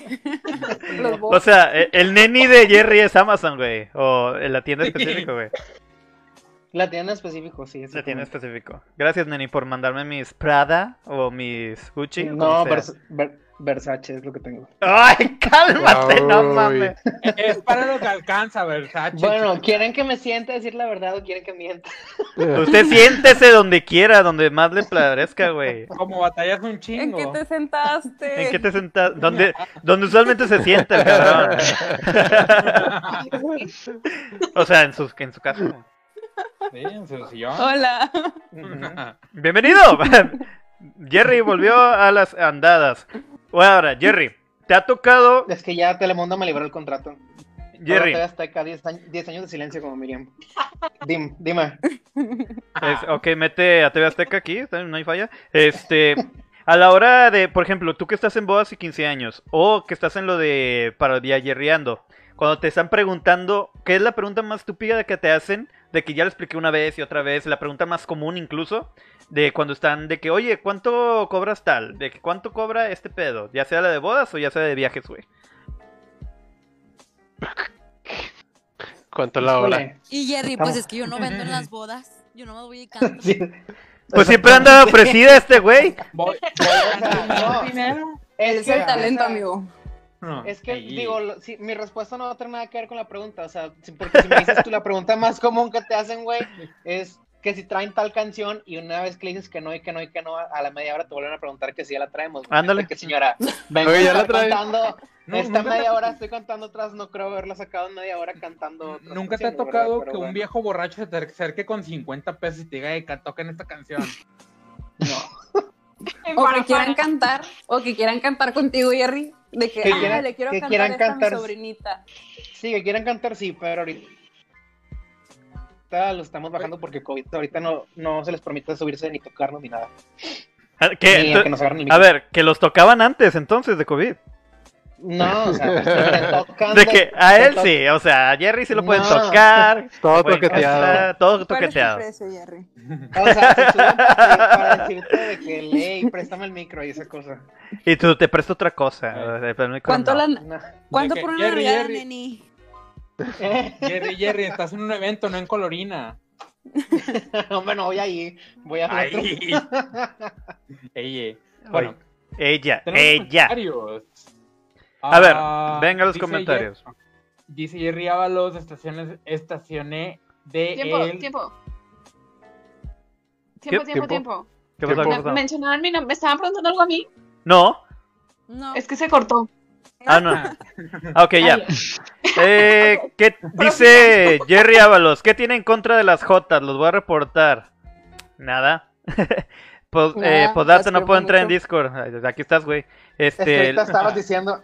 O sea, el neni de Jerry es Amazon, güey, o en la tienda específica, güey, La tienda en específico, sí. la tienda específico. Gracias, neni, por mandarme mis Prada o mis Gucci. No. Vers- Ver- Versace es lo que tengo. Ay, cálmate, no mames. Es para lo que alcanza, Versace. Bueno, ¿quieren que me siente a decir la verdad o quieren que mienta? Usted siéntese donde quiera, donde más le parezca, güey. Como batallas un ¿En chingo. qué te sentaste? ¿En qué te sentas? ¿Dónde, donde usualmente se sienta el cabrón. o sea, en su, en su casa. Hola. Bienvenido. Jerry volvió a las andadas. Bueno, ahora, Jerry, ¿te ha tocado, Es que ya Telemundo me libró el contrato. Jerry, Ahora TV Azteca, 10 años, 10 años de silencio como Miriam. Dim, dime. es- ok, mete a TV Azteca aquí, no hay falla. Este, a la hora de, por ejemplo, tú que estás en bodas y 15 años, o que estás en lo de parodia Jerryando, cuando te están preguntando, ¿qué es la pregunta más estúpida que te hacen? De que ya lo expliqué una vez y otra vez, la pregunta más común incluso, de cuando están, de que, oye, ¿cuánto cobras tal? De que, ¿cuánto cobra este pedo? Ya sea la de bodas o ya sea de viajes, güey. ¿Cuánto la hora? Y Jerry, pues es que yo no vendo en las bodas. Yo no me voy y canto. Sí. Pues siempre anda ofrecida este güey. Voy, voy a no. Es que, el talento, amigo. No, Es que, ahí. digo, lo- sí, mi respuesta no va a tener nada que ver con la pregunta. O sea, si- porque si me dices tú, la pregunta más común que te hacen, güey, es que si traen tal canción y una vez que le dices que no y que no y que no, a la media hora te vuelven a preguntar que si ya la traemos. Ándale. Que señora, vengo Oye, ya la cantando. No, esta media hora estoy cantando otras, no creo haberla sacado en media hora cantando. otras Nunca te ha tocado que un viejo borracho se te acerque con 50 pesos y te diga, "Ey, ca- toquen esta canción. O que quieran cantar, o que quieran cantar contigo, Jerry. De que, Que ah, quieran- le quiero que cantar quieran esta a cantar- mi sobrinita. Sí, que quieran cantar, sí, pero ahorita. ahorita Lo estamos bajando porque COVID. Ahorita no, no se les permite subirse ni tocarnos ni nada. Ah, ¿Qué? Ni a que nos agarren el A ver, que los tocaban antes entonces de COVID. No, o sea, te tocan De que a él sí, o sea, a Jerry sí lo pueden No. tocar. Todo toqueteado. Todo ¿Cuál es tu toqueteado. precio, Jerry? O sea, se para, decirte de que ley, préstame el micro y esa cosa. Y tú te presto otra cosa. Eh. el micro ¿Cuánto, no. la, No. ¿cuánto por una Jerry, Navidad, Jerry. neni? Jerry, Jerry, estás en un evento, no en Colorina. Hombre, no voy ahí. Voy a. Ay. Ella. Bueno, Ella, ella. A ver, Ah, venga los comentarios. Jer- dice Jerry Ábalos, estaciones, estacioné de Tiempo, el... tiempo. ¿Tiempo? Tiempo, tiempo, tiempo. ¿Qué? Tiempo. ¿Qué Me- mencionaban mi nombre, me estaban preguntando algo a mí. No. No. Es que se cortó. Ah, no. Ah, ok, ya. Eh, ¿qué dice Jerry Ábalos? ¿Qué tiene en contra de las Jotas? Los voy a reportar. Nada. Pues, eh, Podata las no puedo entrar en. Discord. Aquí estás, güey. Es que Este. ahorita estabas diciendo.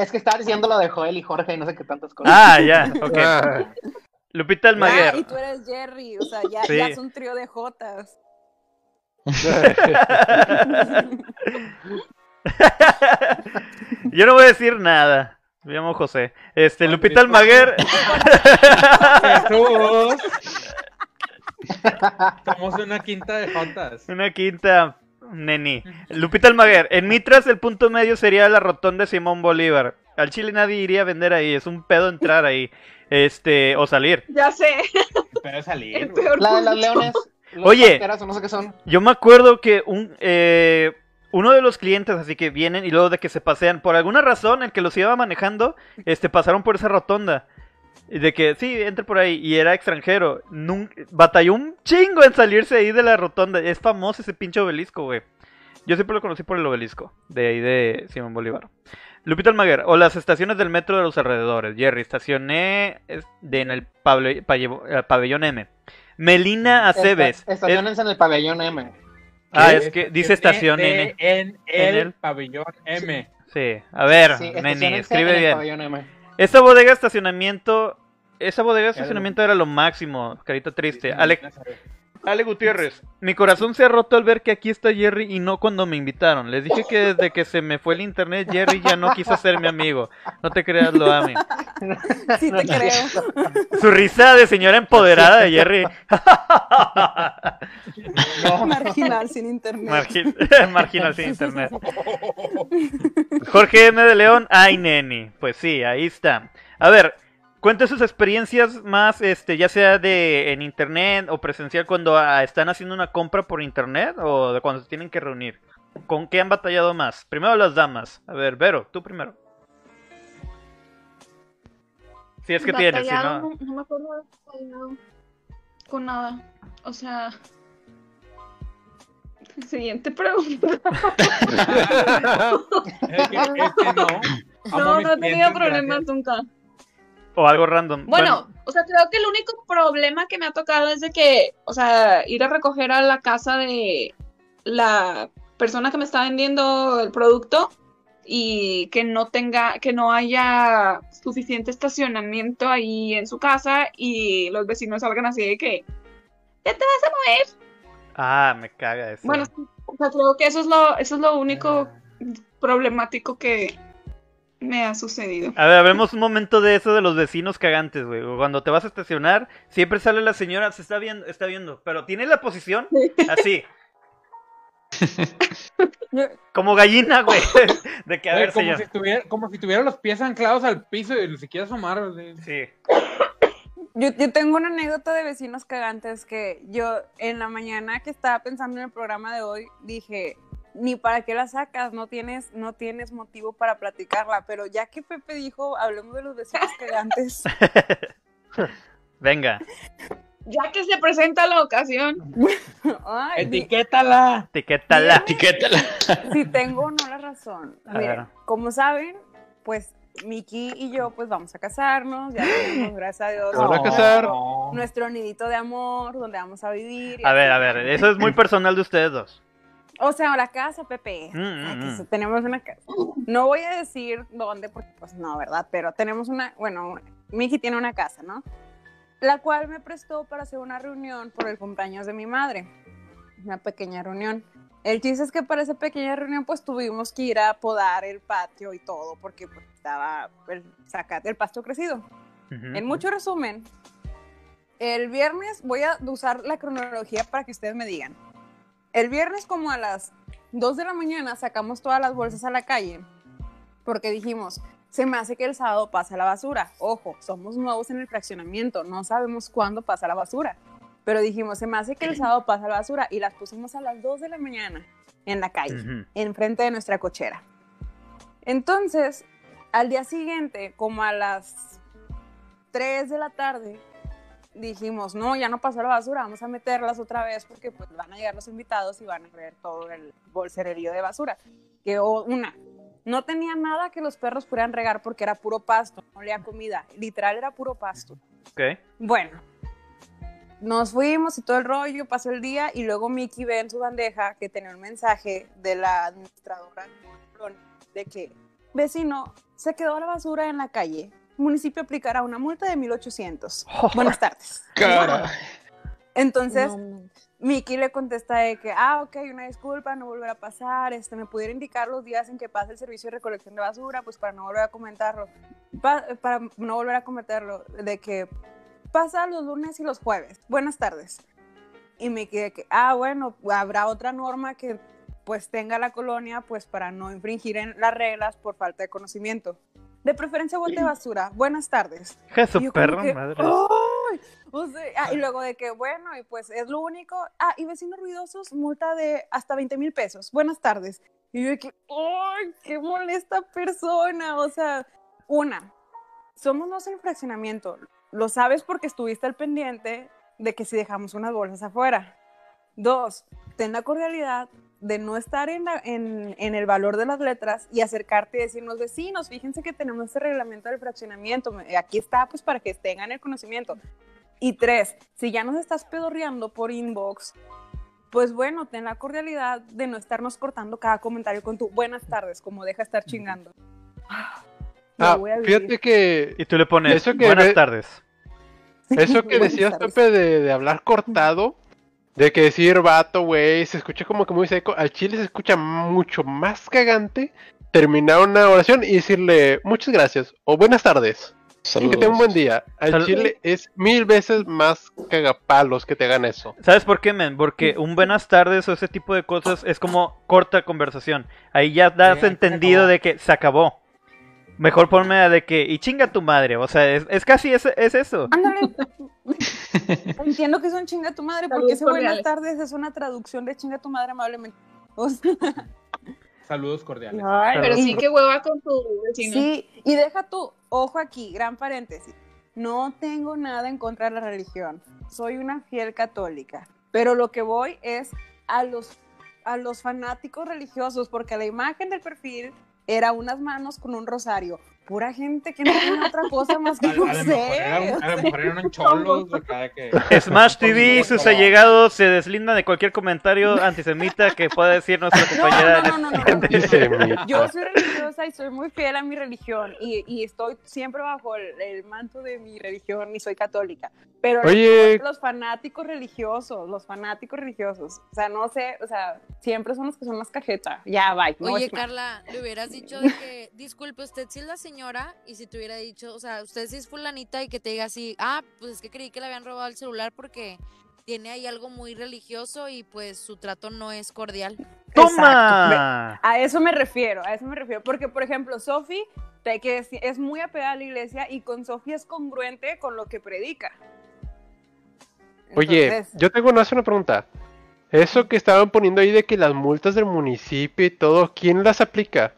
Es que estabas diciendo lo de Joel y Jorge y no sé qué tantas cosas. Ah, ya, ok. Ah, Lupita Ah, Almaguer. y tú eres Jerry, o sea, ya, Sí. ya es un trío de jotas. Yo no voy a decir nada. Me llamo José. Este, Lupita. Almaguer. Jesús. Somos una quinta de jotas. Una quinta, neni. Lupita Almaguer. En Mitras el punto medio sería la rotonda de Simón Bolívar. Al Chile nadie iría a vender ahí. Es un pedo entrar ahí. Este, o salir. Ya sé, Pero salir, el güey. peor La de las leones. Oye. no sé qué son. Yo me acuerdo que un eh, uno de los clientes, así que vienen y luego de que se pasean, por alguna razón, el que los iba manejando, este, pasaron por esa rotonda. Y de que, sí, entre por ahí, y era extranjero. Nun- batalló un chingo en salirse ahí de la rotonda. Es famoso ese pinche obelisco, güey. Yo siempre lo conocí por el obelisco, de ahí de Simón Bolívar. Lupita Almaguer, o las estaciones del metro de los alrededores. Jerry, estacioné es- de, en el eh, pabellón M. Melina Aceves. Esta- Estaciones en el pabellón M. Ah, es que dice estación N. En el, En el- pabellón M. Sí, a ver, Sí, Neni, escribe bien. Esa bodega de estacionamiento, esa bodega de estacionamiento era lo máximo, carita triste. Ale, Ale Gutiérrez, mi corazón se ha roto al ver que aquí está Jerry y no cuando me invitaron. Les dije que desde que se me fue el internet, Jerry ya no quiso ser mi amigo. No te creas, lo ame. Sí te creo. Su risa de señora empoderada de Jerry. Marginal sin internet. Margin- Marginal sin internet. Jorge M. de León, ay neni. Pues sí, ahí está. A ver, cuente sus experiencias más, este, ya sea de en internet o presencial cuando ah, están haciendo una compra por internet o de cuando se tienen que reunir. ¿Con qué han batallado más? Primero las damas. A ver, Vero, tú primero. Si es que tienes, si no. no, no me acuerdo de batallado con nada. O sea. Siguiente pregunta. Es que, es que no. Amo No, no he tenido problemas nunca. O algo random. Bueno, o sea, creo que el único problema que me ha tocado es de que, o sea, ir a recoger a la casa de la persona que me está vendiendo el producto y que no tenga, que no haya suficiente estacionamiento ahí en su casa y los vecinos salgan así de que, ya te vas a mover. Ah, me caga eso. Bueno, o sea, creo que eso es lo, eso es lo único problemático que me ha sucedido. A ver, hablemos un momento de eso de los vecinos cagantes, güey. Cuando te vas a estacionar, siempre sale la señora, se está viendo, está viendo, pero tiene la posición así, como gallina, güey. De que a Oye, ver, como, señor. si tuviera, como si tuviera los pies anclados al piso y ni siquiera asomar. así. Sí. Yo, yo tengo una anécdota de vecinos cagantes que yo en la mañana que estaba pensando en el programa de hoy dije, ni para qué la sacas, no tienes, no tienes motivo para platicarla, pero ya que Pepe dijo, hablemos de los vecinos cagantes, Venga, Ya que se presenta la ocasión, ay, Etiquétala. etiquétala. Etiquétala. si tengo o no la razón. A Miren, ver. como saben, pues Miki y yo pues vamos a casarnos, ya tenemos, gracias a Dios, van a casar. nuestro nidito de amor, donde vamos a vivir. A ver, así. a ver, eso es muy personal de ustedes dos. O sea, la casa, Pepe. Mm, mm, mm. tenemos una casa. No voy a decir dónde, porque pues no, ¿verdad? Pero tenemos una, bueno, Miki tiene una casa, ¿no? La cual me prestó para hacer una reunión por el cumpleaños de mi madre. Una pequeña reunión. El chiste es que para esa pequeña reunión pues tuvimos que ir a podar el patio y todo, porque pues, estaba el, zacate, el pasto crecido. En mucho resumen, el viernes voy a usar la cronología para que ustedes me digan. El viernes como a las 2 de la mañana sacamos todas las bolsas a la calle porque dijimos, se me hace que el sábado pasa la basura. Ojo, somos nuevos en el fraccionamiento, no sabemos cuándo pasa la basura. Pero dijimos, se me hace que el sábado pasa la basura y las pusimos a las 2 de la mañana en la calle Ujú. enfrente de nuestra cochera. Entonces, al día siguiente, como a las 3 de la tarde, dijimos, no, ya no pasó la basura, vamos a meterlas otra vez porque pues van a llegar los invitados y van a ver todo el bolsererío de basura. Que o- una, no tenía nada que los perros pudieran regar porque era puro pasto, no olía comida, literal era puro pasto. Ok. Bueno, nos fuimos y todo el rollo, pasó el día y luego Mickey ve en su bandeja que tenía un mensaje de la administradora de que, vecino, se quedó la basura en la calle. Municipio aplicará una multa de 1800. Buenas tardes. Cara. Entonces, Miki le contesta de que, ah, ok, una disculpa, no volverá a pasar, este, me pudiera indicar los días en que pasa el servicio de recolección de basura, pues para no volver a comentarlo, Pa- para no volver a comentarlo, de que pasa los lunes y los jueves, buenas tardes. Y Miki de que, ah, bueno, habrá otra norma que pues tenga la colonia, pues para no infringir en las reglas por falta de conocimiento. De preferencia bote de basura, buenas tardes. Jesús perro, que, madre. ¡ay! O sea, ah, y luego de que, bueno, y pues es lo único. Ah, y vecinos ruidosos, multa de hasta 20 mil pesos. Buenas tardes. Y yo de que, ¡ay, qué molesta persona! O sea, una, somos los en fraccionamiento. Lo sabes porque estuviste al pendiente de que si dejamos unas bolsas afuera. Dos, ten la cordialidad de no estar en, la- en, en el valor de las letras y acercarte y decirnos, vecinos, fíjense que tenemos este reglamento del fraccionamiento, aquí está pues para que tengan el conocimiento. Y tres, si ya nos estás pedorreando por inbox, pues bueno, ten la cordialidad de no estarnos cortando cada comentario con tu buenas tardes, como deja estar chingando. Ah, voy a vivir. fíjate que Y tú le pones, Eso que buenas ve- tardes. eso que Buenas decías. Pepe, de, de hablar cortado, de que decir vato, güey, se escucha como que muy seco. Al chile se escucha mucho más cagante terminar una oración y decirle muchas gracias o buenas tardes. Y Saludos. que tenga un buen día. Al Sal- chile es mil veces más cagapalos que te hagan eso. ¿Sabes por qué, men? Porque un buenas tardes o ese tipo de cosas es como corta conversación. Ahí ya das Sí, entendido de que se acabó. Mejor ponme a de que, y chinga tu madre. O sea, es, es casi es, es eso. Ándale. Entiendo que es un chinga tu madre, porque Saludos ese buenas cordiales. tardes es una traducción de chinga tu madre amablemente. O sea, Saludos cordiales. pero y- sí que hueva con tu vecino. Sí, y deja tu ojo aquí, gran paréntesis. No tengo nada en contra de la religión. Soy una fiel católica. Pero lo que voy es a los, a los fanáticos religiosos, porque la imagen del perfil era unas manos con un rosario. Pura gente que no tiene otra cosa más que A, a no lo sé. era un- a lo mejor eran cholos acá de que. Smash TV y sus allegados se deslindan de cualquier comentario antisemita que pueda decir nuestra No, compañera. no, no, no, no, no. Yo soy religiosa y soy muy fiel a mi religión y, y estoy siempre bajo el, el manto de mi religión y soy católica. Pero Oye. los fanáticos religiosos, los fanáticos religiosos, o sea, no sé, o sea, siempre son los que son más cajeta. Ya, bye. a Oye. Carla, le hubieras dicho de que, disculpe, usted sí es la señora, y si te hubiera dicho, o sea, usted sí es fulanita y que te diga así, ah, pues es que creí que le habían robado el celular porque tiene ahí algo muy religioso y pues su trato no es cordial. ¡Toma! A eso me refiero, a eso me refiero. Porque, por ejemplo, Sofi, que es, muy apegada a la iglesia y con Sofi es congruente con lo que predica. Oye, Entonces, yo tengo una, hacer una pregunta. Eso que estaban poniendo ahí de que las multas del municipio y todo, ¿quién las aplica?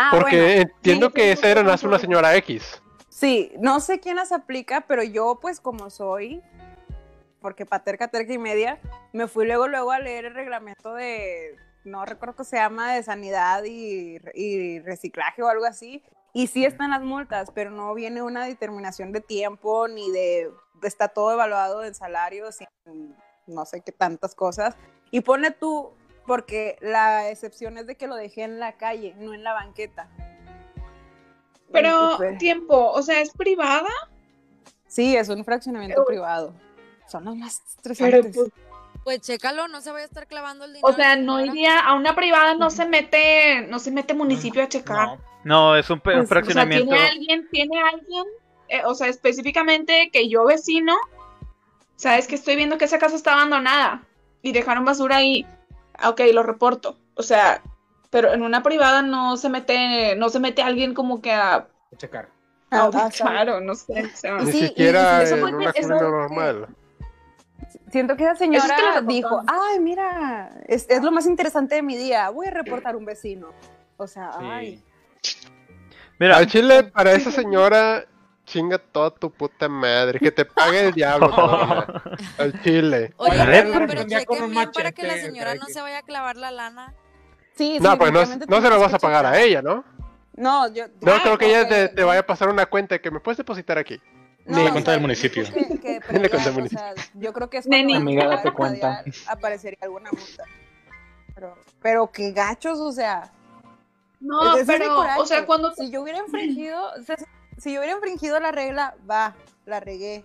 Ah, Porque bueno, entiendo sí, que esa era más una señora X. Sí, no sé quién las aplica, pero yo, pues como soy, porque paterca, terca y media, me fui luego, luego a leer el reglamento de, no recuerdo que se llama, de sanidad y, y reciclaje o algo así. Y sí están las multas, pero no viene una determinación de tiempo ni de, está todo evaluado en salarios y en no sé qué tantas cosas. Y pone tú, porque la excepción es de que lo dejé en la calle, no en la banqueta. Pero, pues, tiempo, o sea, ¿es privada? Sí, es un fraccionamiento Pero- privado. Son los más Pero, estresantes. pues, Pues chécalo, no se vaya a estar clavando el dinero. o sea, no iría a una privada, no se mete, no se mete municipio a checar. No, No, es un, un Pues, o sea, fraccionamiento. tiene alguien, tiene alguien, eh, o sea, específicamente que yo vecino, sabes que estoy viendo que esa casa está abandonada y dejaron basura ahí. Ah, Ok, lo reporto. O sea, pero en una privada no se mete, no se mete alguien como que a, a checar. a Ah, ah, claro, no sé. o sea, Ni sí, siquiera eso en fue- una eso- normal. Siento que esa es que señora dijo, ay, mira, es, es lo más interesante de mi día, voy a reportar un vecino. O sea, ay. Sí. Mira, Al chile, para esa señora, chinga toda tu puta madre. Que te pague el diablo. Al chile. Oye, pero, pero chequen bien para que la señora no se vaya a clavar la lana. Sí, sí, No, pues no, no se lo vas a pagar a ella, ¿no? No, yo... No Ah, creo que ella te, vaya a pasar una cuenta que me puedes depositar aquí. No, Ni la o cuenta sea, del municipio. que- que Ni la cuenta del o municipio. sea, yo creo que es cuando Amiga, date cuenta. aparecería alguna multa. Pero, pero qué gachos, o sea... No, es pero, o sea, cuando Si yo hubiera infringido, si yo hubiera infringido la regla, va, la regué,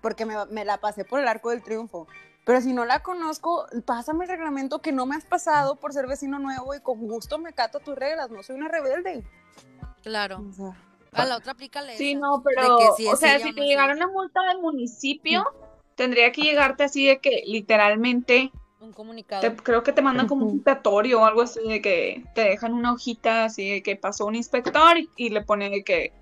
porque me, me la pasé por el arco del triunfo. Pero si no la conozco, pásame el reglamento que no me has pasado por ser vecino nuevo y con gusto me cato tus reglas, no soy una rebelde. Claro. O sea, A la otra aplícale Sí, esa, no, pero, que o sea, si te llegara una multa del municipio, tendría que llegarte así de que literalmente, Un comunicado. te- creo que te mandan como un citatorio o algo así de que te dejan una hojita así de que pasó un inspector y, y le pone de que,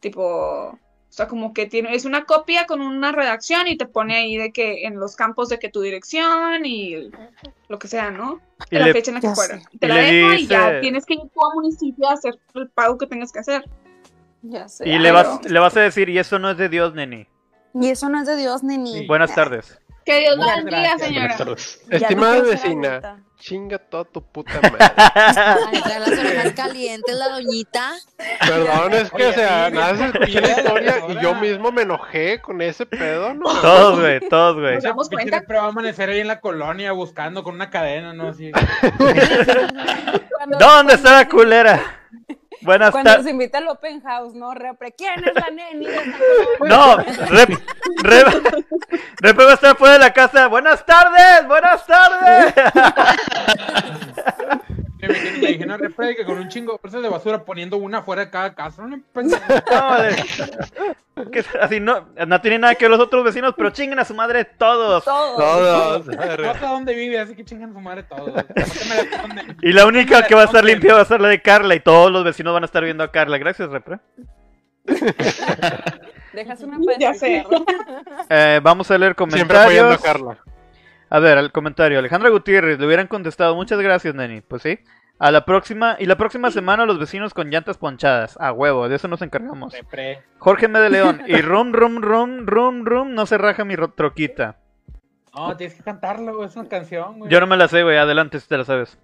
tipo, o sea, como que tiene, es una copia con una redacción y te pone ahí de que en los campos de que tu dirección y lo que sea, ¿no? y la le- fecha en la que fuera. sé. Te Y la dejo y ya tienes que ir tú a municipio a hacer el pago que tengas que hacer. ya sé. y Ay, le no. vas, le vas a decir, y eso no es de Dios, neni. Y eso no es de Dios, neni. Sí. Buenas tardes. Que Dios la Muchas bendiga, señora. Buenas tardes. Estimada no vecina. Chinga toda tu puta madre. Ay, trae las orejas calientes la doñita. Perdón, es que, Oye, o sea, sí, nada más escuché la historia y yo mismo me enojé con ese pedo, ¿no? Todos, güey, todos, güey. Nos damos cuenta. va a amanecer ahí en la colonia buscando con una cadena, ¿no? Así. ¿Dónde está la culera? Buenas Cuando tardes. nos invita al open house, ¿no? Repre, ¿quién es la neni? No, Rep, Rep, Rep va a estar fuera de la casa. Buenas tardes, buenas tardes. Me imagino, me a repre que con un chingo de bolsas de basura poniendo una fuera de cada casa. ¿no? No, de- que así no, no tiene nada que ver los otros vecinos, pero chinguen a su madre todos. Todo. Todos. No sé dónde vive, así que chingan su madre todos. No. Y la única que va a estar limpia va a ser la de Carla y todos los vecinos van a estar viendo a Carla. Gracias, Repre. Dejas una Ya sé. Eh, vamos a leer Siempre apoyando a comentarios. Carla. A ver, el comentario. Alejandra Gutiérrez, le hubieran contestado. Muchas gracias, Neni. Pues sí. A la próxima, y la próxima semana los vecinos con llantas ponchadas. A huevo, de eso nos encargamos. Repre. Jorge M. de León. Y rum, rum, rum, rum, rum, no se raja mi ro- troquita. No, tienes que cantarlo, güey. Es una canción, güey. Yo no me la sé, güey. Adelante si te la sabes.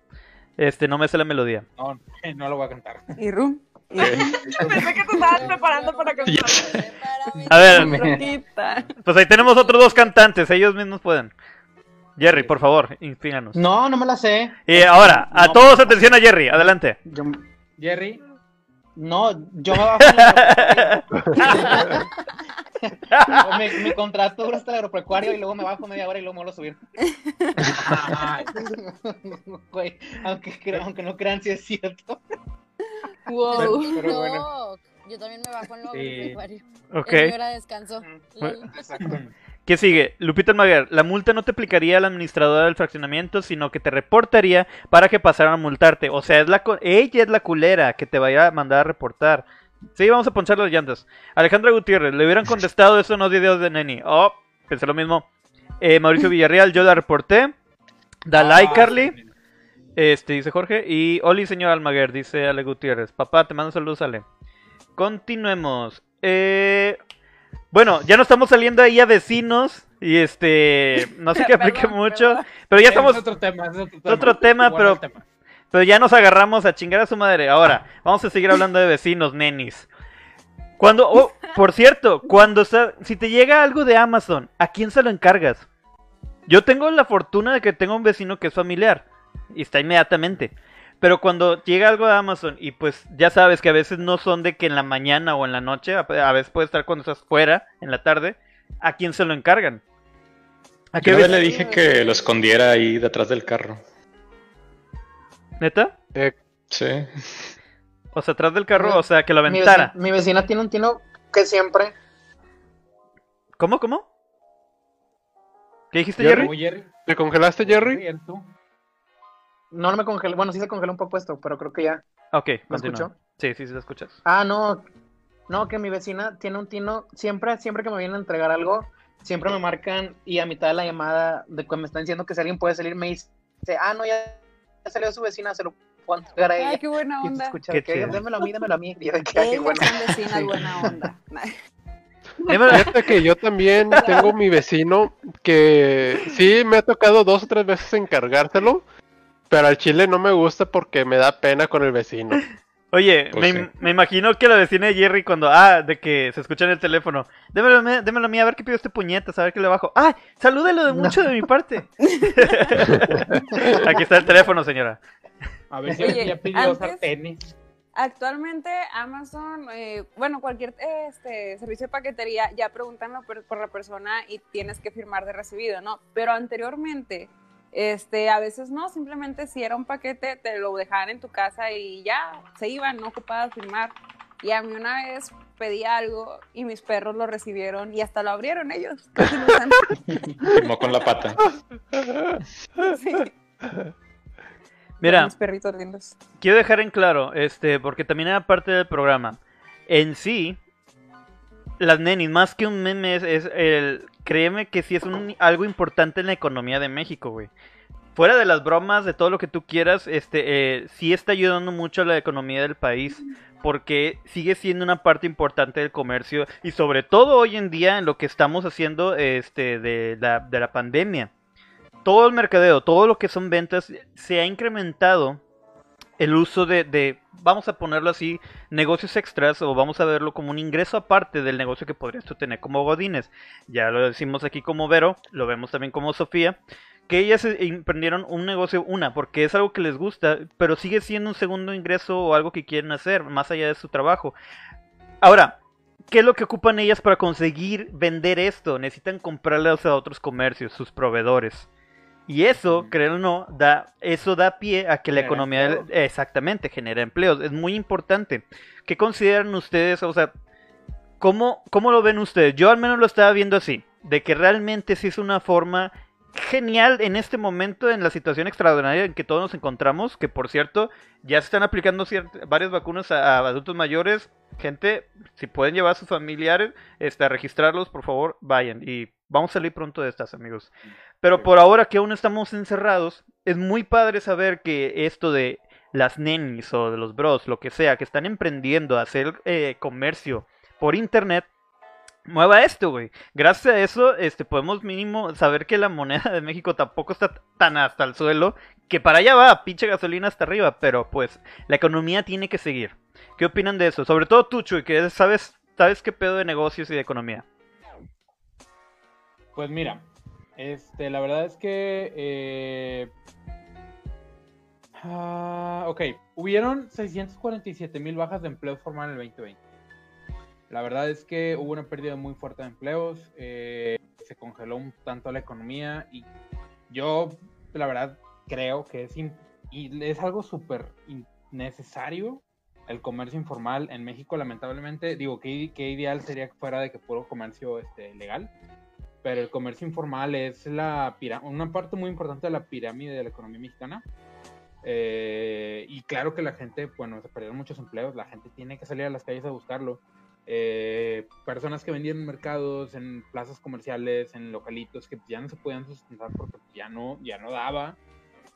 Este, no me sé la melodía. No, no lo voy a cantar. Y rum. Y Pensé que te estabas preparando para cantar. A ver, Troquita. pues ahí tenemos otros dos cantantes. Ellos mismos pueden. Jerry, por favor, inspíranos. No, no me la sé. Y ahora, a No. todos atención a Jerry. Adelante. Yo, Jerry. no, yo me bajo en mi, mi contrato dura hasta el agropecuario y luego me bajo media hora y luego me vuelvo a subir. Güey, aunque, aunque no crean si es cierto. Wow. pero bueno. No, yo también me bajo en lo Sí. agropecuario. Ok. Es mi hora de descanso. Exacto. ¿Qué sigue? Lupita Almaguer, la multa no te aplicaría a la administradora del fraccionamiento, sino que te reportaría para que pasaran a multarte. O sea, es la ella es la culera que te vaya a mandar a reportar. Sí, vamos a ponchar las llantas. Alejandra Gutiérrez, le hubieran contestado eso no videos de Neni. Oh, pensé lo mismo. Eh, Mauricio Villarreal, yo la reporté. Da Ah, Carly. Este, dice Jorge. Y Oli, señor Almaguer, dice Ale Gutiérrez. Papá, te mando saludos, Ale. Continuemos. Eh, bueno, ya no estamos saliendo ahí a vecinos. Y este, no sé qué aplique Perdón, mucho. perdón. Pero ya Es estamos, otro tema, es otro tema. otro tema, Bueno, pero- tema. pero ya nos agarramos a chingar a su madre. Ahora, vamos a seguir hablando de vecinos, nenis. Cuando, oh, por cierto, cuando si te llega algo de Amazon, ¿a quién se lo encargas? Yo tengo la fortuna de que tengo un vecino que es familiar y está inmediatamente. Pero cuando llega algo de Amazon y pues ya sabes que a veces no son de que en la mañana o en la noche, a, veces puede estar cuando estás fuera, en la tarde, ¿a quién se lo encargan? ¿A qué Yo vez le dije que lo escondiera ahí detrás del carro. ¿Neta? Sí. O sea, atrás del carro, No, o sea, que lo Mi aventara. vecina, mi vecina tiene un tino que siempre. ¿Cómo, cómo? ¿Qué dijiste, Jerry. Jerry? ¿Cómo, Jerry? ¿Te congelaste, Jerry? Bien, tú. No, no me congelé. Bueno, sí se congeló un poco esto, pero creo que ya. Ok, ¿Me escuchó? Sí, sí, sí, lo escuchas. Ah, no. No, que mi vecina tiene un tino. Siempre, siempre que me vienen a entregar algo, siempre me marcan y a mitad de la llamada de cuando me están diciendo que si alguien puede salir, me dice, ah, no, ya ya salió su vecina, se lo puedo entregar a ella. Ay, qué buena onda. escucha Qué que, démelo a mí, démelo a mí. Y yo que, ah, qué son vecinas buena onda. Fíjate que yo también tengo mi vecino que sí me ha tocado dos o tres veces encargárselo, pero al chile no me gusta porque me da pena con el vecino. Oye, Pues me, sí. me imagino que la vecina de Jerry cuando, ah, de que se escucha en el teléfono, démelo, a mí- démelo a mí, a ver qué pido este puñetas, a ver qué le bajo. Ah, salúdelo de mucho de mi parte. Aquí está el teléfono, señora. A ver si Oye, ya pidió antes- sartenes. Actualmente Amazon, eh, bueno, cualquier este, servicio de paquetería ya preguntan por la persona y tienes que firmar de recibido, ¿no? Pero anteriormente, este, a veces no, simplemente si era un paquete te lo dejaban en tu casa y ya se iban, no ocupadas firmar. Y a mí una vez pedí algo y mis perros lo recibieron y hasta lo abrieron ellos. Firmó con la pata. Sí. Mira, Mis perritos lindos. quiero dejar en claro, este, porque también era parte del programa. En sí, las nenis, más que un meme, es, el. Créeme que sí es algo importante en la economía de México, güey. Fuera de las bromas, de todo lo que tú quieras, este, eh, sí está ayudando mucho a la economía del país. Porque sigue siendo una parte importante del comercio. Y sobre todo hoy en día en lo que estamos haciendo este, de, la, de la pandemia. Todo el mercadeo, todo lo que son ventas, se ha incrementado el uso de, vamos a ponerlo así, negocios extras o vamos a verlo como un ingreso aparte del negocio que podrías tener como Godines. Ya lo decimos aquí como Vero, lo vemos también como Sofía, que ellas eh, emprendieron un negocio, una, porque es algo que les gusta, pero sigue siendo un segundo ingreso o algo que quieren hacer, más allá de su trabajo. Ahora, ¿qué es lo que ocupan ellas para conseguir vender esto? Necesitan comprarles a otros comercios, sus proveedores. Y eso, créanlo o no, da, eso da pie a que la economía empleos. exactamente genera empleos. Es muy importante. ¿Qué consideran ustedes? O sea, ¿cómo, ¿cómo lo ven ustedes? Yo al menos lo estaba viendo así, de que realmente sí es una forma genial en este momento, en la situación extraordinaria en que todos nos encontramos, que por cierto, ya se están aplicando varias vacunas a, a adultos mayores. Gente, si pueden llevar a sus familiares este, a registrarlos, por favor, vayan. Y vamos a salir pronto de estas, amigos. Pero por ahora que aún estamos encerrados, es muy padre saber que esto de las nenis o de los bros, lo que sea, que están emprendiendo a hacer eh, comercio por internet, mueva esto, güey. Gracias a eso, este, podemos mínimo saber que la moneda de México tampoco está tan hasta el suelo, que para allá va, pinche gasolina hasta arriba, pero pues la economía tiene que seguir. ¿Qué opinan de eso? Sobre todo tú, Chuy, que sabes, sabes qué pedo de negocios y de economía. Pues mira, este, la verdad es que. eh, ah, ok, hubieron 647 mil bajas de empleo formal en el 2020. La verdad es que hubo una pérdida muy fuerte de empleos, eh, se congeló un tanto la economía y yo, la verdad, creo que es, y es algo súper innecesario el comercio informal en México, lamentablemente. Digo, que qué ideal sería que fuera de que puro comercio este, legal pero el comercio informal es la una parte muy importante de la pirámide de la economía mexicana. Eh, y claro que la gente, bueno, se perdieron muchos empleos, la gente tiene que salir a las calles a buscarlo. Eh, personas que vendían en mercados, en plazas comerciales, en localitos que ya no se podían sustentar porque ya no, ya no daba.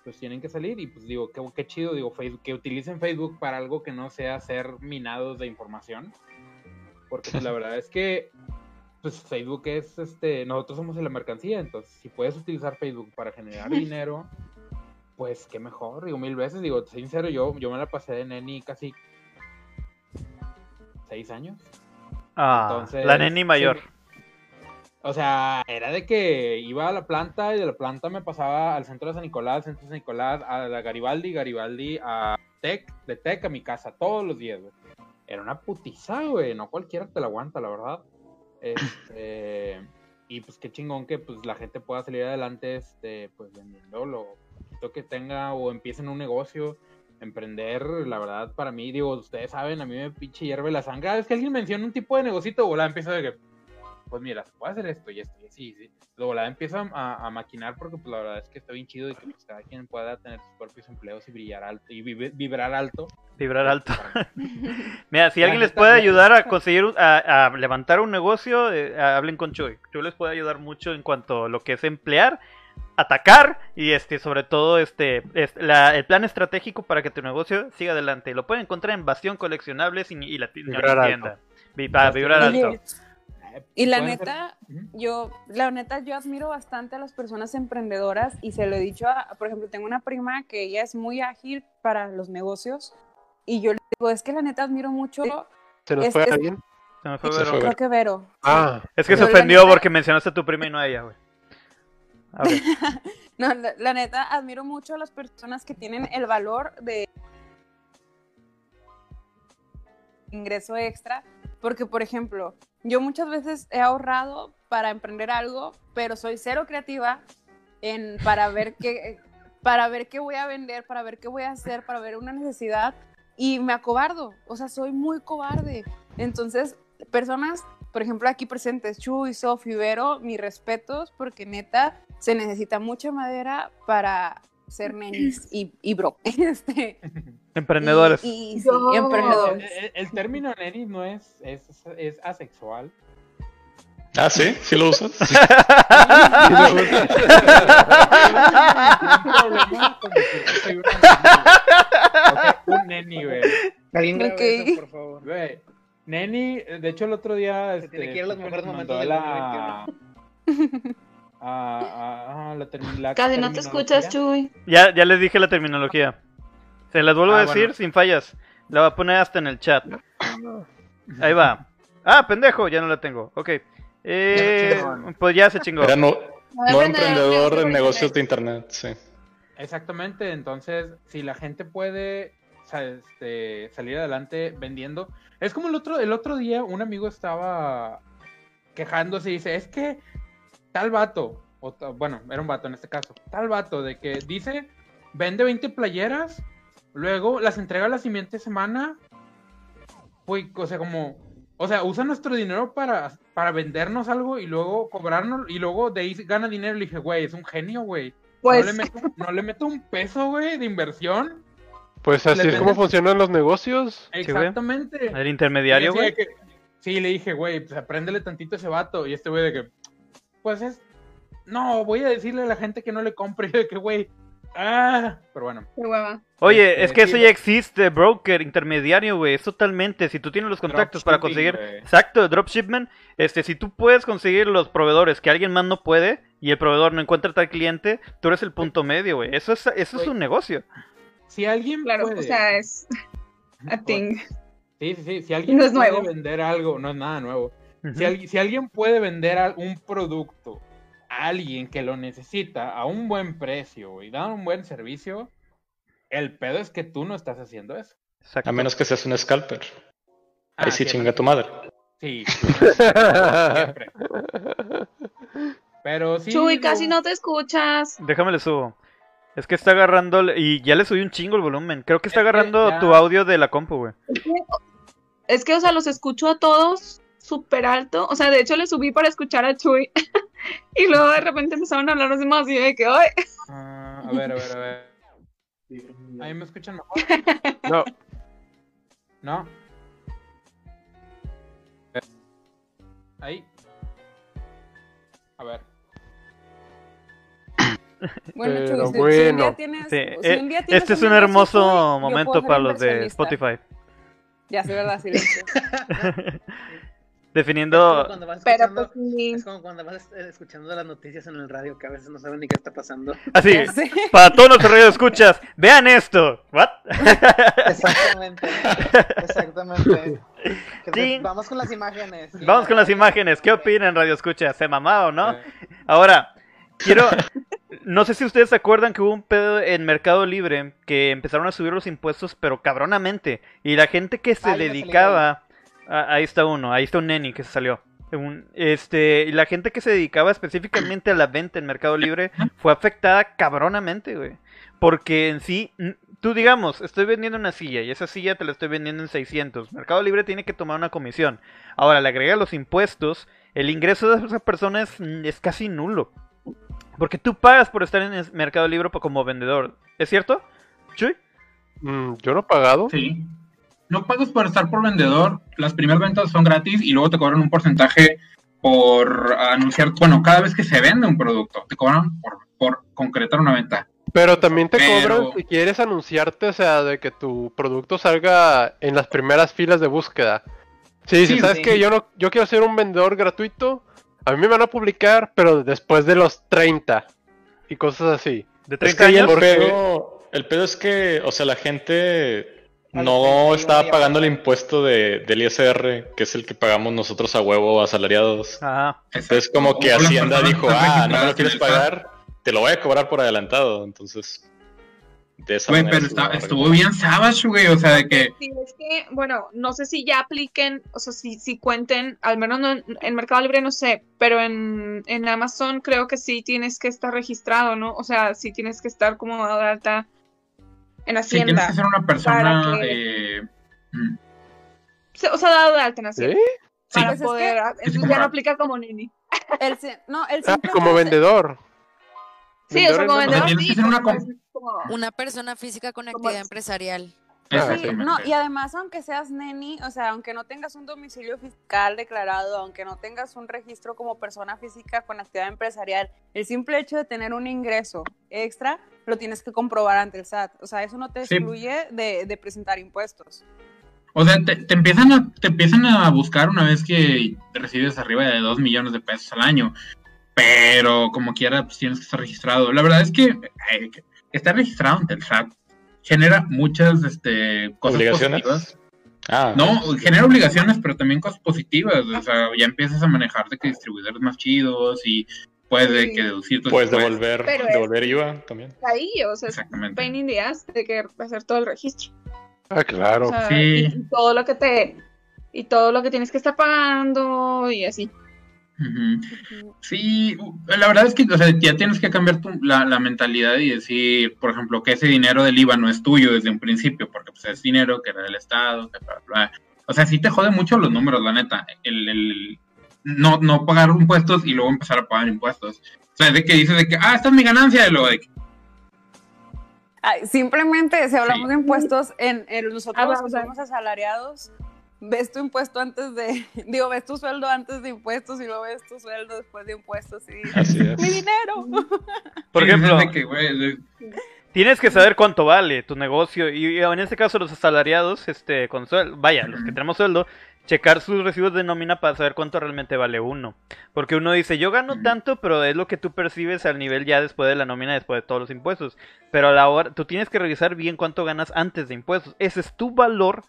pues tienen que salir y pues digo, qué, qué chido, digo, Facebook, que utilicen Facebook para algo que no sea ser minados de información. Porque pues, la verdad es que pues Facebook es este, nosotros somos la mercancía, entonces si puedes utilizar Facebook para generar dinero, pues qué mejor, digo mil veces, digo, sincero, yo, yo me la pasé de neni casi seis años. Ah, Entonces, la neni mayor. sí. O sea, era de que iba a la planta y de la planta me pasaba al centro de San Nicolás, centro de San Nicolás, a la Garibaldi, Garibaldi, a Tec, de Tec a mi casa, todos los días, güey. Era una putiza, güey, no cualquiera te la aguanta, la verdad. Este, y pues qué chingón que pues la gente pueda salir adelante, este, pues vendiendo lo poquito que tenga o empiecen un negocio, emprender, la verdad, para mí, digo, ustedes saben, a mí me pinche hierve la sangre. Cada vez que alguien menciona un tipo de negocito, volada empiezo de que, pues mira, se puede hacer esto y esto y así, sí. Luego volada empiezo a, a maquinar porque pues la verdad es que está bien chido y que pues, cada quien pueda tener sus propios empleos y brillar alto y vibrar alto. Vibrar alto. Para mí. Mira, si La alguien les puede la- ayudar a conseguir, un- a, a levantar un negocio, eh, hablen con Chuy. Chuy les puede ayudar mucho en cuanto a lo que es emplear, atacar y este, sobre todo este, es la- el plan estratégico para que tu negocio siga adelante. Lo pueden encontrar en Bastión Coleccionables y, y la, la Vibrar tienda. Vi- para vibrar alto. Y la ser- neta, yo, la neta, yo admiro bastante a las personas emprendedoras y se lo he dicho a, por ejemplo, tengo una prima que ella es muy ágil para los negocios y yo le digo, es que la neta admiro mucho, ¿Se nos Es- fue es- alguien? Se me fue Se Vero. creo que Vero. Ah, Es que se Pero la ofendió neta- porque mencionaste a tu prima y no a ella, güey. A ver. No, la, la neta, admiro mucho a las personas que tienen el valor de ingreso extra, porque, por ejemplo, yo muchas veces he ahorrado para emprender algo, pero soy cero creativa en, para, ver qué, para ver qué voy a vender, para ver qué voy a hacer, para ver una necesidad, y me acobardo, o sea, soy muy cobarde. Entonces, personas, por ejemplo, aquí presentes, Chuy, Sofi, Vero, mis respetos, porque neta, se necesita mucha madera para ser nenis y, y bro. Este, Emprendedores. Y, y sí, El, emprendedores. el- el término neni no es, es, es asexual. Ah, sí, sí lo usas. Ok, un neni, güey. Alguien grabe Ok. eso, por favor. Güey, Neni, de hecho el otro día... Se Este, tiene que ir a los Stephen mejores momentos del la... a- a- a la Casi no te escuchas. Chuy. Ya, ya les dije la terminología. Se las vuelvo Ah, a decir bueno. sin fallas. La voy a poner hasta en el chat. Ahí va. Ah, pendejo, ya no la tengo. Ok. Eh, pues ya se chingó. Era no, no emprendedor por negocios de internet. sí. Exactamente, entonces si la gente puede este, salir adelante vendiendo, es como el otro, el otro día un amigo estaba quejándose y dice, es que tal vato, o bueno, era un vato en este caso, tal vato de que dice, vende 20 playeras, luego las entrega la siguiente semana, pues, o sea, como, o sea, usa nuestro dinero para, para vendernos algo y luego cobrarnos, y luego de ahí gana dinero, le dije, güey, es un genio, güey. Pues, No, le meto, no le meto un peso, güey, de inversión. pues así Le es como funcionan los negocios. Exactamente. El intermediario, güey. sí, le dije, güey, pues apréndele tantito a ese vato. Y este güey de que, pues es. No, voy a decirle a la gente que no le compre. Que, güey. Ah, pero bueno. Oye, Este, es que eso ya existe, broker, intermediario, güey. Es totalmente. Si tú tienes los contactos para conseguir. güey. Exacto, dropshipment. Este, si tú puedes conseguir los proveedores que alguien más no puede y el proveedor no encuentra tal cliente, tú eres el punto medio, güey. Eso es, eso es un negocio. Si alguien Claro, puede. o sea, es a thing. Sí, sí, sí. Si alguien No es puede nuevo. vender algo, no es nada nuevo. Si, alguien, si alguien puede vender un producto a alguien que lo necesita a un buen precio y dar un buen servicio, el pedo es que tú no estás haciendo eso. Exacto. A menos que seas un scalper. Ah, Ahí sí chinga tu madre. Sí. siempre. Pero sí. Chuy, casi no te escuchas. Déjame le subo. Es que está agarrando. Y ya le subí un chingo el volumen. Creo que está agarrando ya- tu audio de la compu, güey. Es que, o sea, los escucho a todos súper alto. O sea, de hecho, le subí para escuchar a Chuy. y luego de repente empezaron a hablar los demás y yo de que, ¡ay! ah, a ver, a ver, a ver. ¿Ahí me escuchan mejor? No, ¿No? Ahí. A ver. Bueno, Chuy, si- si, un bueno. día tienes, Sí, si eh, un día tienes este es un hermoso momento para los de. Spotify. Ya, sí, verdad, silencio. Definiendo. Es como cuando vas Pero escuchando, pues sí. es como cuando vas eh, escuchando las noticias en el radio que a veces no saben ni qué está pasando. Así, para todos nuestros radio escuchas, vean esto. ¿What? Exactamente. Exactamente. Sí. Vamos con las imágenes. Sí, Vamos con las imágenes. ¿Qué opinan, Radio Escucha? ¿Se mamado, no? Ahora, quiero. No sé si ustedes se acuerdan que hubo un pedo en Mercado Libre que empezaron a subir los impuestos, pero cabronamente. Y la gente que se dedicaba. Ah, ahí está uno, ahí está un neni que se salió. Un- este, y la gente que se dedicaba específicamente a la venta en Mercado Libre fue afectada cabronamente, güey. Porque en sí, tú digamos, estoy vendiendo una silla y esa silla te la estoy vendiendo en 600. Mercado Libre tiene que tomar una comisión. Ahora le agrega los impuestos, el ingreso de esa persona es, es casi nulo. Porque tú pagas por estar en el Mercado Libre como vendedor. ¿Es cierto? Chuy. Mm, yo no he pagado. Sí. No pagas por estar por vendedor, las primeras ventas son gratis y luego te cobran un porcentaje por anunciar, bueno, cada vez que se vende un producto, te cobran por, por concretar una venta. Pero también te Pero- cobran si quieres anunciarte, o sea, de que tu producto salga en las primeras filas de búsqueda. Sí, si Sí, sabes sí. que yo no, yo quiero ser un vendedor gratuito, a mí me van a publicar, pero después de los 30 y cosas así. De Es 30 que ahí el años. pedo, el pedo es que, o sea, la gente no 31 estaba ya pagando el impuesto de, del ISR, que es el que pagamos nosotros a huevo asalariados. Ajá. Entonces como que Hacienda dijo, ah, no me lo quieres pagar, te lo voy a cobrar por adelantado. Entonces, de esa Güey, manera pero estuvo está- estuvo bien savage, güey, o sea, de que... Sí, es que, bueno, no sé si ya apliquen, o sea, si, si cuenten, al menos no en, Mercado Libre no sé, pero en, en Amazon creo que sí tienes que estar registrado, ¿no? O sea, sí tienes que estar como dado de alta en Sí, tienes Hacienda. que ser una persona... Que- eh, mm, Se- O sea, dado de alta en ¿Sí? Hacienda. Sí. Para Pues es poder, que- entonces como ya no aplica como Nini. El, no, el Ah, como vendedor. Sí, o sea, como vendedor tienes que sí, ser una es como- persona física con actividad es- empresarial. Sí, no, y además, aunque seas neni, o sea, aunque no tengas un domicilio fiscal declarado, aunque no tengas un registro como persona física con actividad empresarial, el simple hecho de tener un ingreso extra lo tienes que comprobar ante el SAT. O sea, eso no te Sí. excluye de, de presentar impuestos. O sea, te, te empiezan a, te empiezan a buscar una vez que recibes arriba de 2 millones de pesos al año. Pero como quiera, pues tienes que estar registrado. La verdad es que eh, estar registrado ante el SAT genera muchas este, cosas ¿Obligaciones? positivas. Ah, No, genera obligaciones, pero también cosas positivas. O sea, ya empiezas a manejar de que distribuidores más chidos y puedes de Sí. que deducir tus puedes devolver, Pero es- devolver IVA también. ahí, o sea, es Exactamente. pain in the ass de que hacer todo el registro. Ah, claro. O sea, Sí. y, y todo lo que te y todo lo que tienes que estar pagando y así. Sí, la verdad es que o sea, ya tienes que cambiar tu- la, la mentalidad y decir, por ejemplo, que ese dinero del IVA no es tuyo desde un principio, porque pues, es dinero que era del Estado, que bla, bla. O sea, sí te jode mucho los números, la neta. El, el- no, no pagar impuestos y luego empezar a pagar impuestos. O sea, de que dices de que, ah, esta es mi ganancia, y luego de que, Ay, simplemente, si hablamos Sí. de impuestos, en, en nosotros Ah, que somos asalariados, ves tu impuesto antes de, digo, ves tu sueldo antes de impuestos y luego ves tu sueldo después de impuestos y Así es. mi dinero. Por ejemplo, que, güey, Tienes que saber cuánto vale tu negocio y y en este caso los asalariados, este, con sueldo, vaya, los que tenemos sueldo, checar sus recibos de nómina para saber cuánto realmente vale uno. Porque uno dice, yo gano tanto, pero es lo que tú percibes al nivel ya después de la nómina, después de todos los impuestos. Pero a la hora, tú tienes que revisar bien cuánto ganas antes de impuestos. Ese es tu valor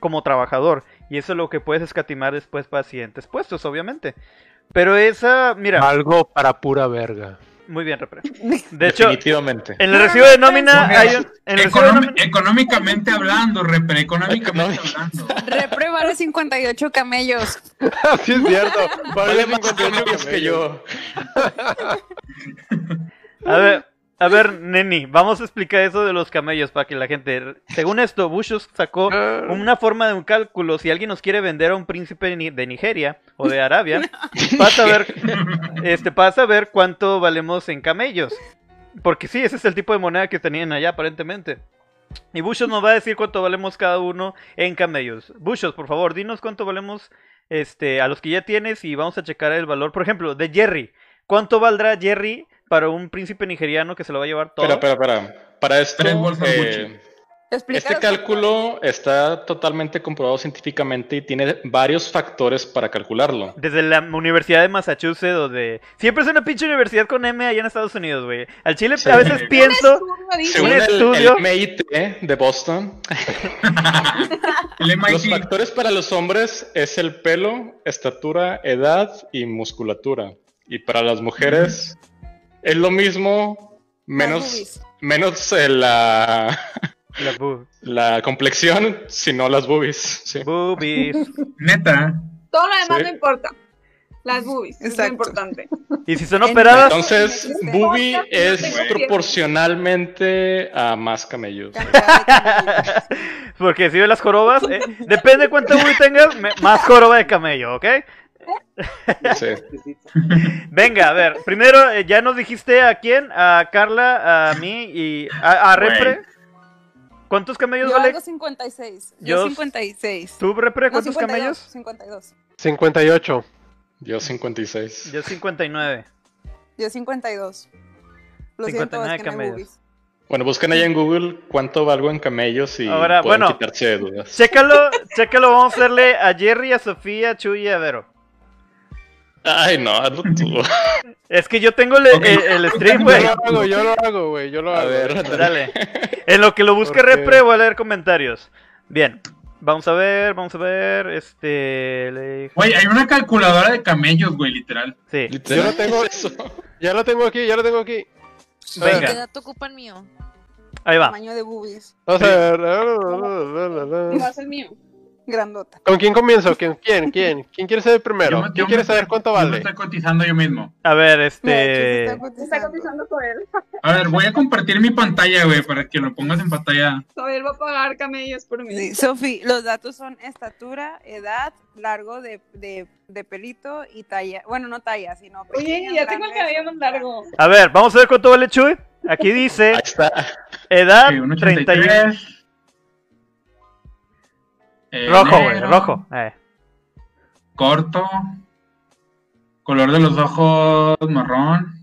como trabajador. Y eso es lo que puedes escatimar después para siguientes puestos, obviamente. Pero esa, mira, Algo para pura verga. Muy bien, repre. De hecho, Definitivamente. en el recibo de nómina hay un... En el recibo de economi- nómina- económicamente hablando, repre, económicamente hablando. Repre vale 58 camellos. sí, es cierto. Vale Vale más 58 que yo. A ver, a ver, Neni, vamos a explicar eso de los camellos para que la gente. Según esto, Bushos sacó una forma de un cálculo. Si alguien nos quiere vender a un príncipe de Ni- de Nigeria o de Arabia, para saber, este, para saber cuánto valemos en camellos. Porque sí, ese es el tipo de moneda que tenían allá, aparentemente. Y Bushos nos va a decir cuánto valemos cada uno en camellos. Bushos, por favor, dinos cuánto valemos este, a los que ya tienes y vamos a checar el valor. Por ejemplo, de Jerry. ¿Cuánto valdrá Jerry para un príncipe nigeriano que se lo va a llevar todo. Espera, espera, espera. Para esto, eh, este cálculo está totalmente comprobado científicamente y tiene varios factores para calcularlo. Desde la Universidad de Massachusetts o de... Siempre es una pinche universidad con M allá en Estados Unidos, güey. Al Chile Sí. a veces pienso... Según el, estudio. el MIT de Boston, El los factores para los hombres es el pelo, estatura, edad y musculatura. Y para las mujeres es lo mismo, menos, menos eh, la, boob- la complexión, sino las boobies. sí. boobies. Neta. Todo lo demás Sí. no importa. Las boobies, es lo Exacto. importante. Y si son operadas... Entonces, boobie es proporcionalmente a más camellos. Porque si ves las jorobas, eh, depende de cuánto boobie tengas, más joroba de camello, ¿ok? Sí. Venga, a ver, primero eh, ya nos dijiste a quién, a Carla, a mí y a, a Repre. ¿Cuántos camellos Yo vale? algo 56. Yo, Yo- 56. ¿Tú, Repre, No, cuántos 52, camellos? 52. 58. Yo 56. Yo 59. Yo 52. Lo 59 siento, es que camellos. Bueno, busquen ahí en Google cuánto valgo en camellos y Ahora, pueden bueno. quitarse de dudas. Chécalo, chécalo, vamos a hacerle a Jerry, a Sofía, a Chuy y a Vero. Ay, no, hazlo tú. Es que yo tengo el, el- el stream, Yo güey. lo hago, yo lo hago, güey. Yo lo A hago. ver, Dale. En lo que lo busque Repre, voy a leer comentarios. Bien. Vamos a ver, vamos a ver. Este. le- Güey, hay una calculadora de camellos, güey, literal. Sí. Yo lo tengo- Eso. Ya lo tengo aquí, ya lo tengo aquí. Venga. ¿Qué dato ocupan mío? Ahí va. Tamaño de boobies. Vamos a ver. Va a ser mío. Grandota. ¿Con quién comienzo? ¿Quién? ¿Quién? ¿Quién? ¿Quién quiere ser primero? Yo me- yo ¿Quién me quiere saber cuánto Yo me vale? estoy cotizando yo mismo. A ver, este. Está cotizando. cotizando con él. A ver, voy a compartir mi pantalla, güey, para que lo pongas en pantalla. Él va a pagar camellos por mí. Sí, Sofi, los datos son estatura, edad, largo de, de, de pelito y talla. Bueno, no talla, sino. Oye, ya tengo el cabello más largo. A ver, vamos a ver cuánto vale Chuy. Aquí dice Ahí está. edad Sí, un 31. 83. Eh, Rojo, güey, rojo. Eh. Corto. Color de los ojos marrón.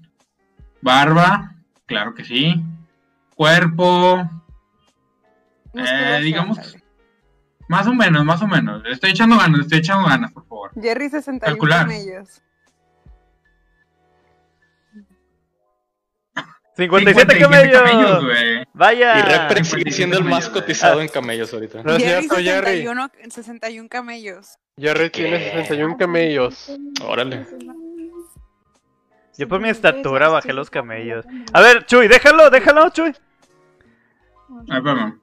Barba. Claro que sí. Cuerpo. musculoso, digamos-. Más o menos, más o menos. Estoy echando ganas, estoy echando ganas, por favor. Jerry 61 Calcular. camellos. 57 57 camellos. güey. Vaya. Y Repre sigue 57 siendo el más cotizado en camellos ahorita. No es Jerry cierto, Jerry. 61, 61 camellos. Jerry tiene ¿Qué? 61 camellos. Órale. Yo por mi estatura bajé los camellos. A ver, Chuy, déjalo, déjalo, Chuy. Ay, perdón.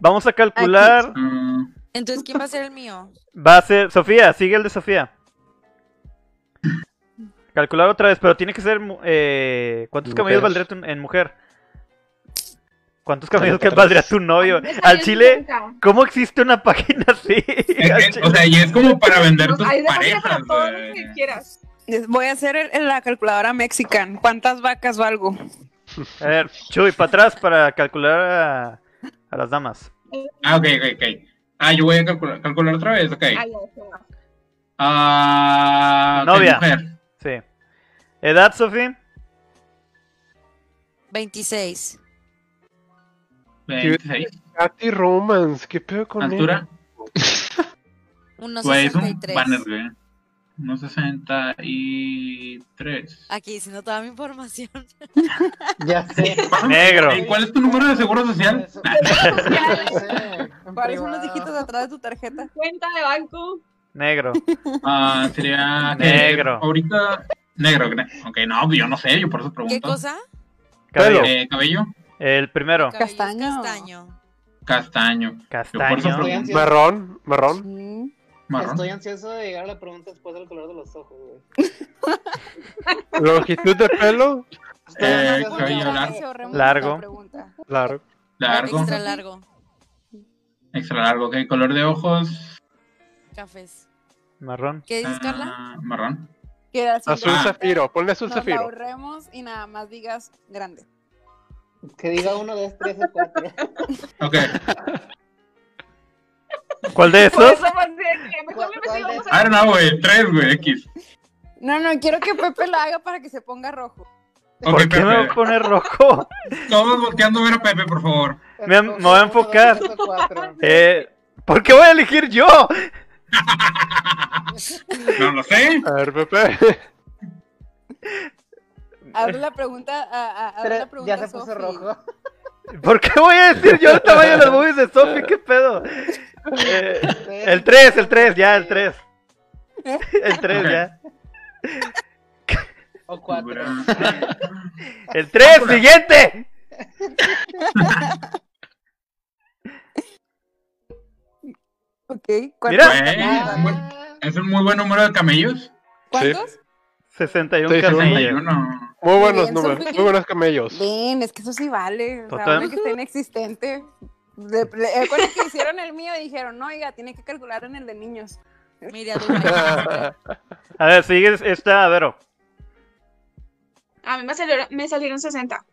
Vamos a calcular. Ah, Entonces, ¿quién va a ser el mío? Va a ser. Sofía, sigue el de Sofía. Calcular otra vez, pero tiene que ser. Eh, ¿Cuántos camellos valdría en mujer? ¿Cuántos camellos que valdría tu novio? Al chile, ¿cómo existe una página así? es o sea, y es como para vender tus Ahí déjame parejas, para todo lo güey. que quieras. Voy a hacer el- el- la calculadora mexican. ¿Cuántas vacas valgo? A ver, Chuy, para atrás para calcular a, a las damas. Ah, ok, ok, ok. Ah, yo voy a calcular, calcular otra vez, ok. Ah, Novia. mujer. Sí. ¿Edad, Sofía? 26. 26. Katy Romance, ¿qué pedo con Altura. Güey, es un 1.63. banner, güey. 1.63. Aquí diciendo toda mi información. Ya sé. Negro. ¿Y cuál es tu número de seguro social? ¿Cuáles son los dígitos atrás de tu tarjeta? Cuenta de banco. Negro. Ah, sería. Negro. Ahorita. Negro, ok, no, yo no sé, yo por eso pregunto. ¿Qué cosa? Cabello. Eh, cabello, El primero. Castaño. Castaño. castaño, Castaño. Marrón, marrón. Marrón. Estoy ansioso de llegar a la pregunta después del color de los ojos, güey. Longitud de pelo, Eh, cabello largo. Largo. largo. Largo, Extra largo. extra largo, ok. Color de ojos, Cafés. Marrón. ¿Qué dices, Carla? ah, marrón. Que era Azul Ah. zafiro, ponle azul Nos zafiro. ahorremos y nada más digas grande. Que diga uno, dos, tres o cuatro. Ok. ¿Cuál de esos? eso pensé que mejor me ¿Cuál investigamos de- Ah, no, güey, tres, güey, X. No, no, quiero que Pepe la haga para que se ponga rojo. ¿Por qué me voy a Pepe. poner rojo? Todos volteando a ver a Pepe, por favor. Me, me voy a enfocar. Eh, ¿Por qué voy a elegir yo? No lo sé. A ver, Pepe. Abre la pregunta, a, a- abre la pregunta ya se puso Sofi. rojo. ¿Por qué voy a decir yo el tamaño de las movies de Sophie? ¿Qué pedo? Eh, el 3, el 3, ya, el 3. El 3, ya. O cuatro. El 3, siguiente. Ok, Mira. ¿cuántos? Buen- es un muy buen número de camellos. ¿Cuántos? 61 Sí, sí, camellos. Uno. Muy buenos bien, números, muy buenos camellos. Ven, es que eso sí vale. O sea, que esté inexistente. Con el que hicieron el mío dijeron, no, oiga, tiene que calcular en el de niños. Mira, Dubái. A ver, sigue esta, Vero. A mí me salieron, me salieron 60.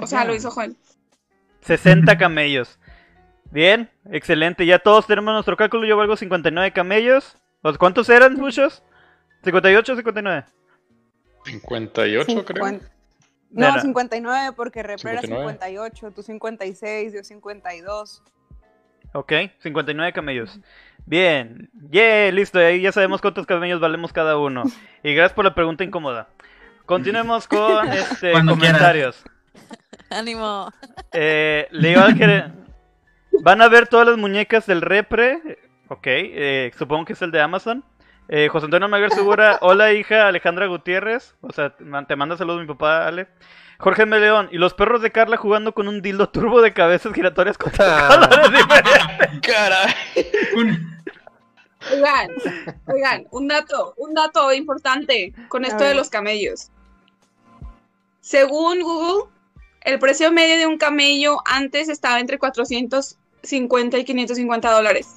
O sea, lo hizo Joel. 60 camellos. Bien, excelente. Ya todos tenemos nuestro cálculo. Yo valgo 59 camellos. ¿Los- ¿Cuántos eran, muchos? ¿58 o 59? 58, creo. Cincuen- Nena. No, 59, porque Repre era 59. 58, tú 56, yo 52. Ok, 59 camellos. Bien, yeah, listo. Ahí ya sabemos cuántos camellos valemos cada uno. Y gracias por la pregunta incómoda. Continuemos con este, Cuando quieras. comentarios. Ánimo. Eh, le iba a querer- Van a ver todas las muñecas del repre. Ok, eh, supongo que es el de Amazon. Eh, José Antonio Maguer Segura. Hola, hija Alejandra Gutiérrez. O sea, te man- te manda saludos mi papá, Ale. Jorge M. León. Y los perros de Carla jugando con un dildo turbo de cabezas giratorias con colores diferentes. Caray. Un- Oigan, oigan, un dato, un dato importante con esto de los camellos. Según Google, el precio medio de un camello antes estaba entre 450 y 550 dólares.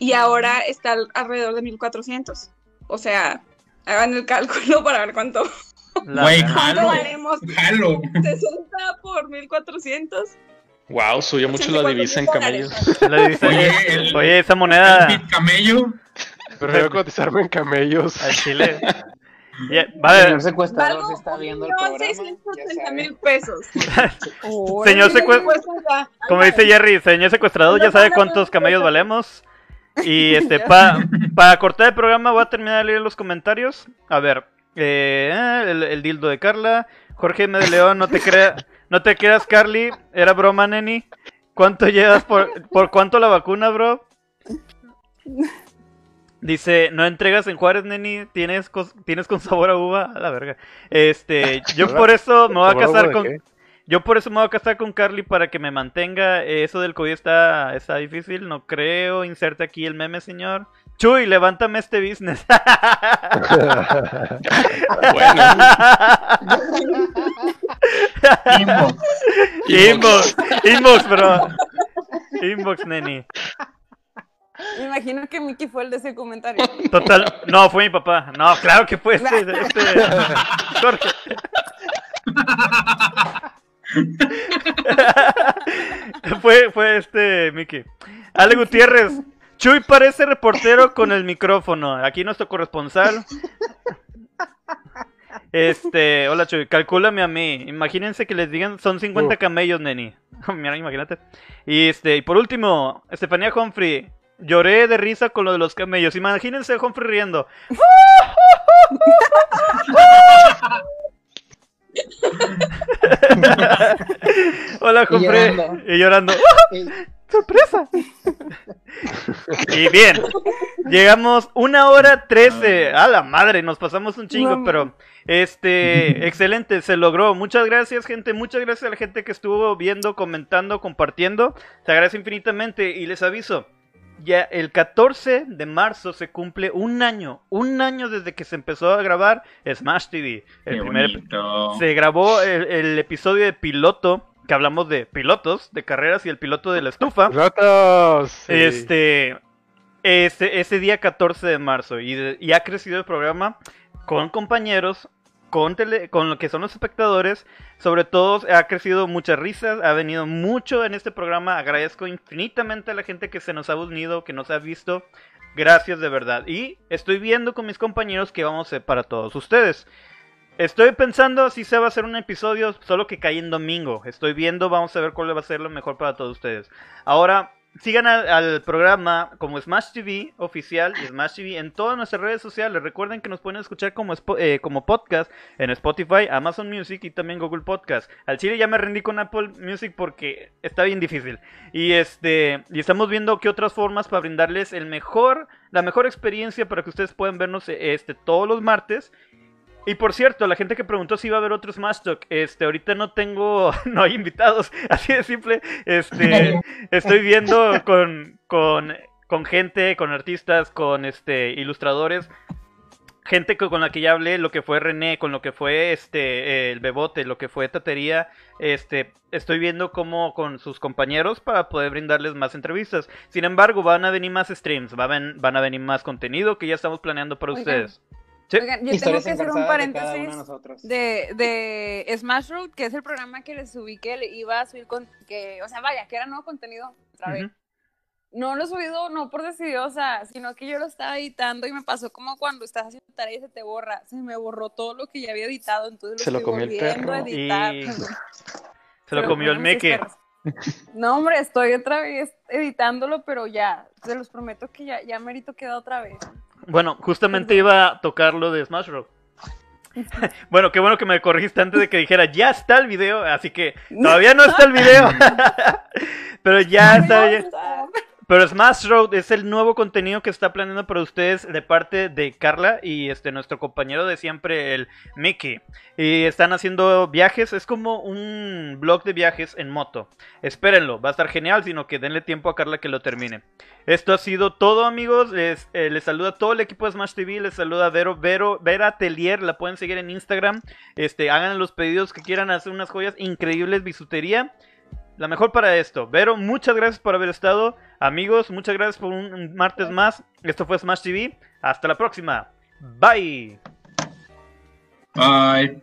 Y ahora está al- alrededor de 1400. O sea, hagan el cálculo para ver cuánto, La Güey, jalo. valemos. Jalo. 60 por 1400. Wow, subió mucho la 84 divisa en camellos. La divisa- Oye, el- Oye, esa El moneda bit camello. Prefiero cotizarme en camellos. al chile. El vale, señor secuestrador se está viendo el programa. millón ya 670 sabe. mil pesos. Señor Sí, secue- pues. Como dice Jerry, señor secuestrador, ya sabe cuántos camellos valemos. Y este, pa- para cortar el programa, voy a terminar de leer los comentarios. A ver, eh, el, el dildo de Carla. Jorge M. de León, no te creas, no te creas, Carly. Era broma, neni. ¿Cuánto llevas por, por cuánto la vacuna, bro? Dice, no entregas en Juárez, neni. Tienes, cos- tienes con sabor a uva. A la verga. Este, yo por eso me voy a ¿Sabor a uva casar con. qué? Yo por eso me voy a casar con Carly para que me mantenga. Eh, Eso del COVID está, está difícil, no creo. Inserte aquí el meme, señor. Chuy, levántame este business. Bueno, Inbox. Inbox, inbox, bro. Inbox, neni. Me imagino que Mickey fue el de ese comentario. Total, no, fue mi papá. No, claro que fue este, este Jorge. fue, fue este Mickey. Ale Gutiérrez. Chuy parece reportero con el micrófono. Aquí nuestro corresponsal. Este, hola Chuy, calcúlame a mí. Imagínense que les digan son 50 Uf. camellos, neni. Mira, imagínate. Y este, y por último, Estefanía Humphrey. Lloré de risa con lo de los camellos. Imagínense a Humphrey riendo. Hola Y llorando. Y llorando. Y- ¡Sorpresa! y bien, llegamos una hora trece. A la madre, nos pasamos un chingo, No, pero este, excelente, se logró. Muchas gracias, gente. Muchas gracias a la gente que estuvo viendo, comentando, compartiendo. Se agradece infinitamente y les aviso. Ya el 14 de marzo se cumple un año, un año desde que se empezó a grabar Smash TV. El Qué primer, se grabó el, el episodio de piloto, que hablamos de pilotos, de carreras y el piloto de la estufa. ¡Ratos! Sí. Este, ese, ese día 14 de marzo. Y ha crecido el programa con compañeros, con, con lo que son los espectadores. Sobre todo ha crecido muchas risas, ha venido mucho en este programa. Agradezco infinitamente a la gente que se nos ha unido, que nos ha visto. Gracias de verdad. Y estoy viendo con mis compañeros que vamos a hacer para todos ustedes. Estoy pensando si se va a hacer un episodio, solo que cae en domingo. Estoy viendo, vamos a ver cuál va a ser lo mejor para todos ustedes. Ahora, sigan al, programa como Smash TV oficial y Smash TV en todas nuestras redes sociales. Recuerden que nos pueden escuchar como, eh, como podcast en Spotify, Amazon Music y también Google Podcast. Al chile ya me rendí con Apple Music porque está bien difícil. Y este y estamos viendo qué otras formas para brindarles el mejor, la mejor experiencia para que ustedes puedan vernos eh, este todos los martes. Y por cierto, la gente que preguntó si iba a haber otro Smash Talk, este, ahorita no tengo, no hay invitados, así de simple, este, estoy viendo con, con, con gente, con artistas, con este, ilustradores, gente con la que ya hablé, lo que fue René, con lo que fue este, el Bebote, lo que fue Tatería, este, estoy viendo cómo con sus compañeros para poder brindarles más entrevistas. Sin embargo, van a venir más streams, va a ven- van a venir más contenido que ya estamos planeando para Oigan. ustedes. Sí. Oigan, yo tengo Historias que hacer un engarzadas de de paréntesis de, de Smash Road, que es el programa que les subí que le iba a subir con, que, o sea, vaya, que era nuevo contenido otra vez. Ujú. No lo he subido, no por decidiosa, sino que yo lo estaba editando y me pasó como cuando estás haciendo tarea y se te borra. Se me borró todo lo que ya había editado, entonces lo Se lo estoy comió el volviendo a perro. editar. Y- Se lo comió el meque. No, hombre, estoy otra vez editándolo, pero ya, se los prometo que ya, ya merito queda otra vez. Bueno, justamente iba a tocar lo de Smash Bros. bueno, qué bueno que me corregiste antes de que dijera ya está el video, así que todavía no está el video. Pero ya está bien. Pero Smash Road es el nuevo contenido que está planeando para ustedes de parte de Carla y este nuestro compañero de siempre, el Mickey. Y están haciendo viajes, es como un blog de viajes en moto. Espérenlo, va a estar genial, sino que denle tiempo a Carla que lo termine. Esto ha sido todo, amigos. Les, eh, les saluda todo el equipo de Smash TV. Les saluda Vero, Vero, Vera Atelier. La pueden seguir en Instagram. Este, hagan los pedidos que quieran hacer unas joyas increíbles, bisutería. La mejor para esto. Vero, muchas gracias por haber estado. Amigos, muchas gracias por un un martes más. Esto fue Smash TV. Hasta la próxima. Bye. Bye.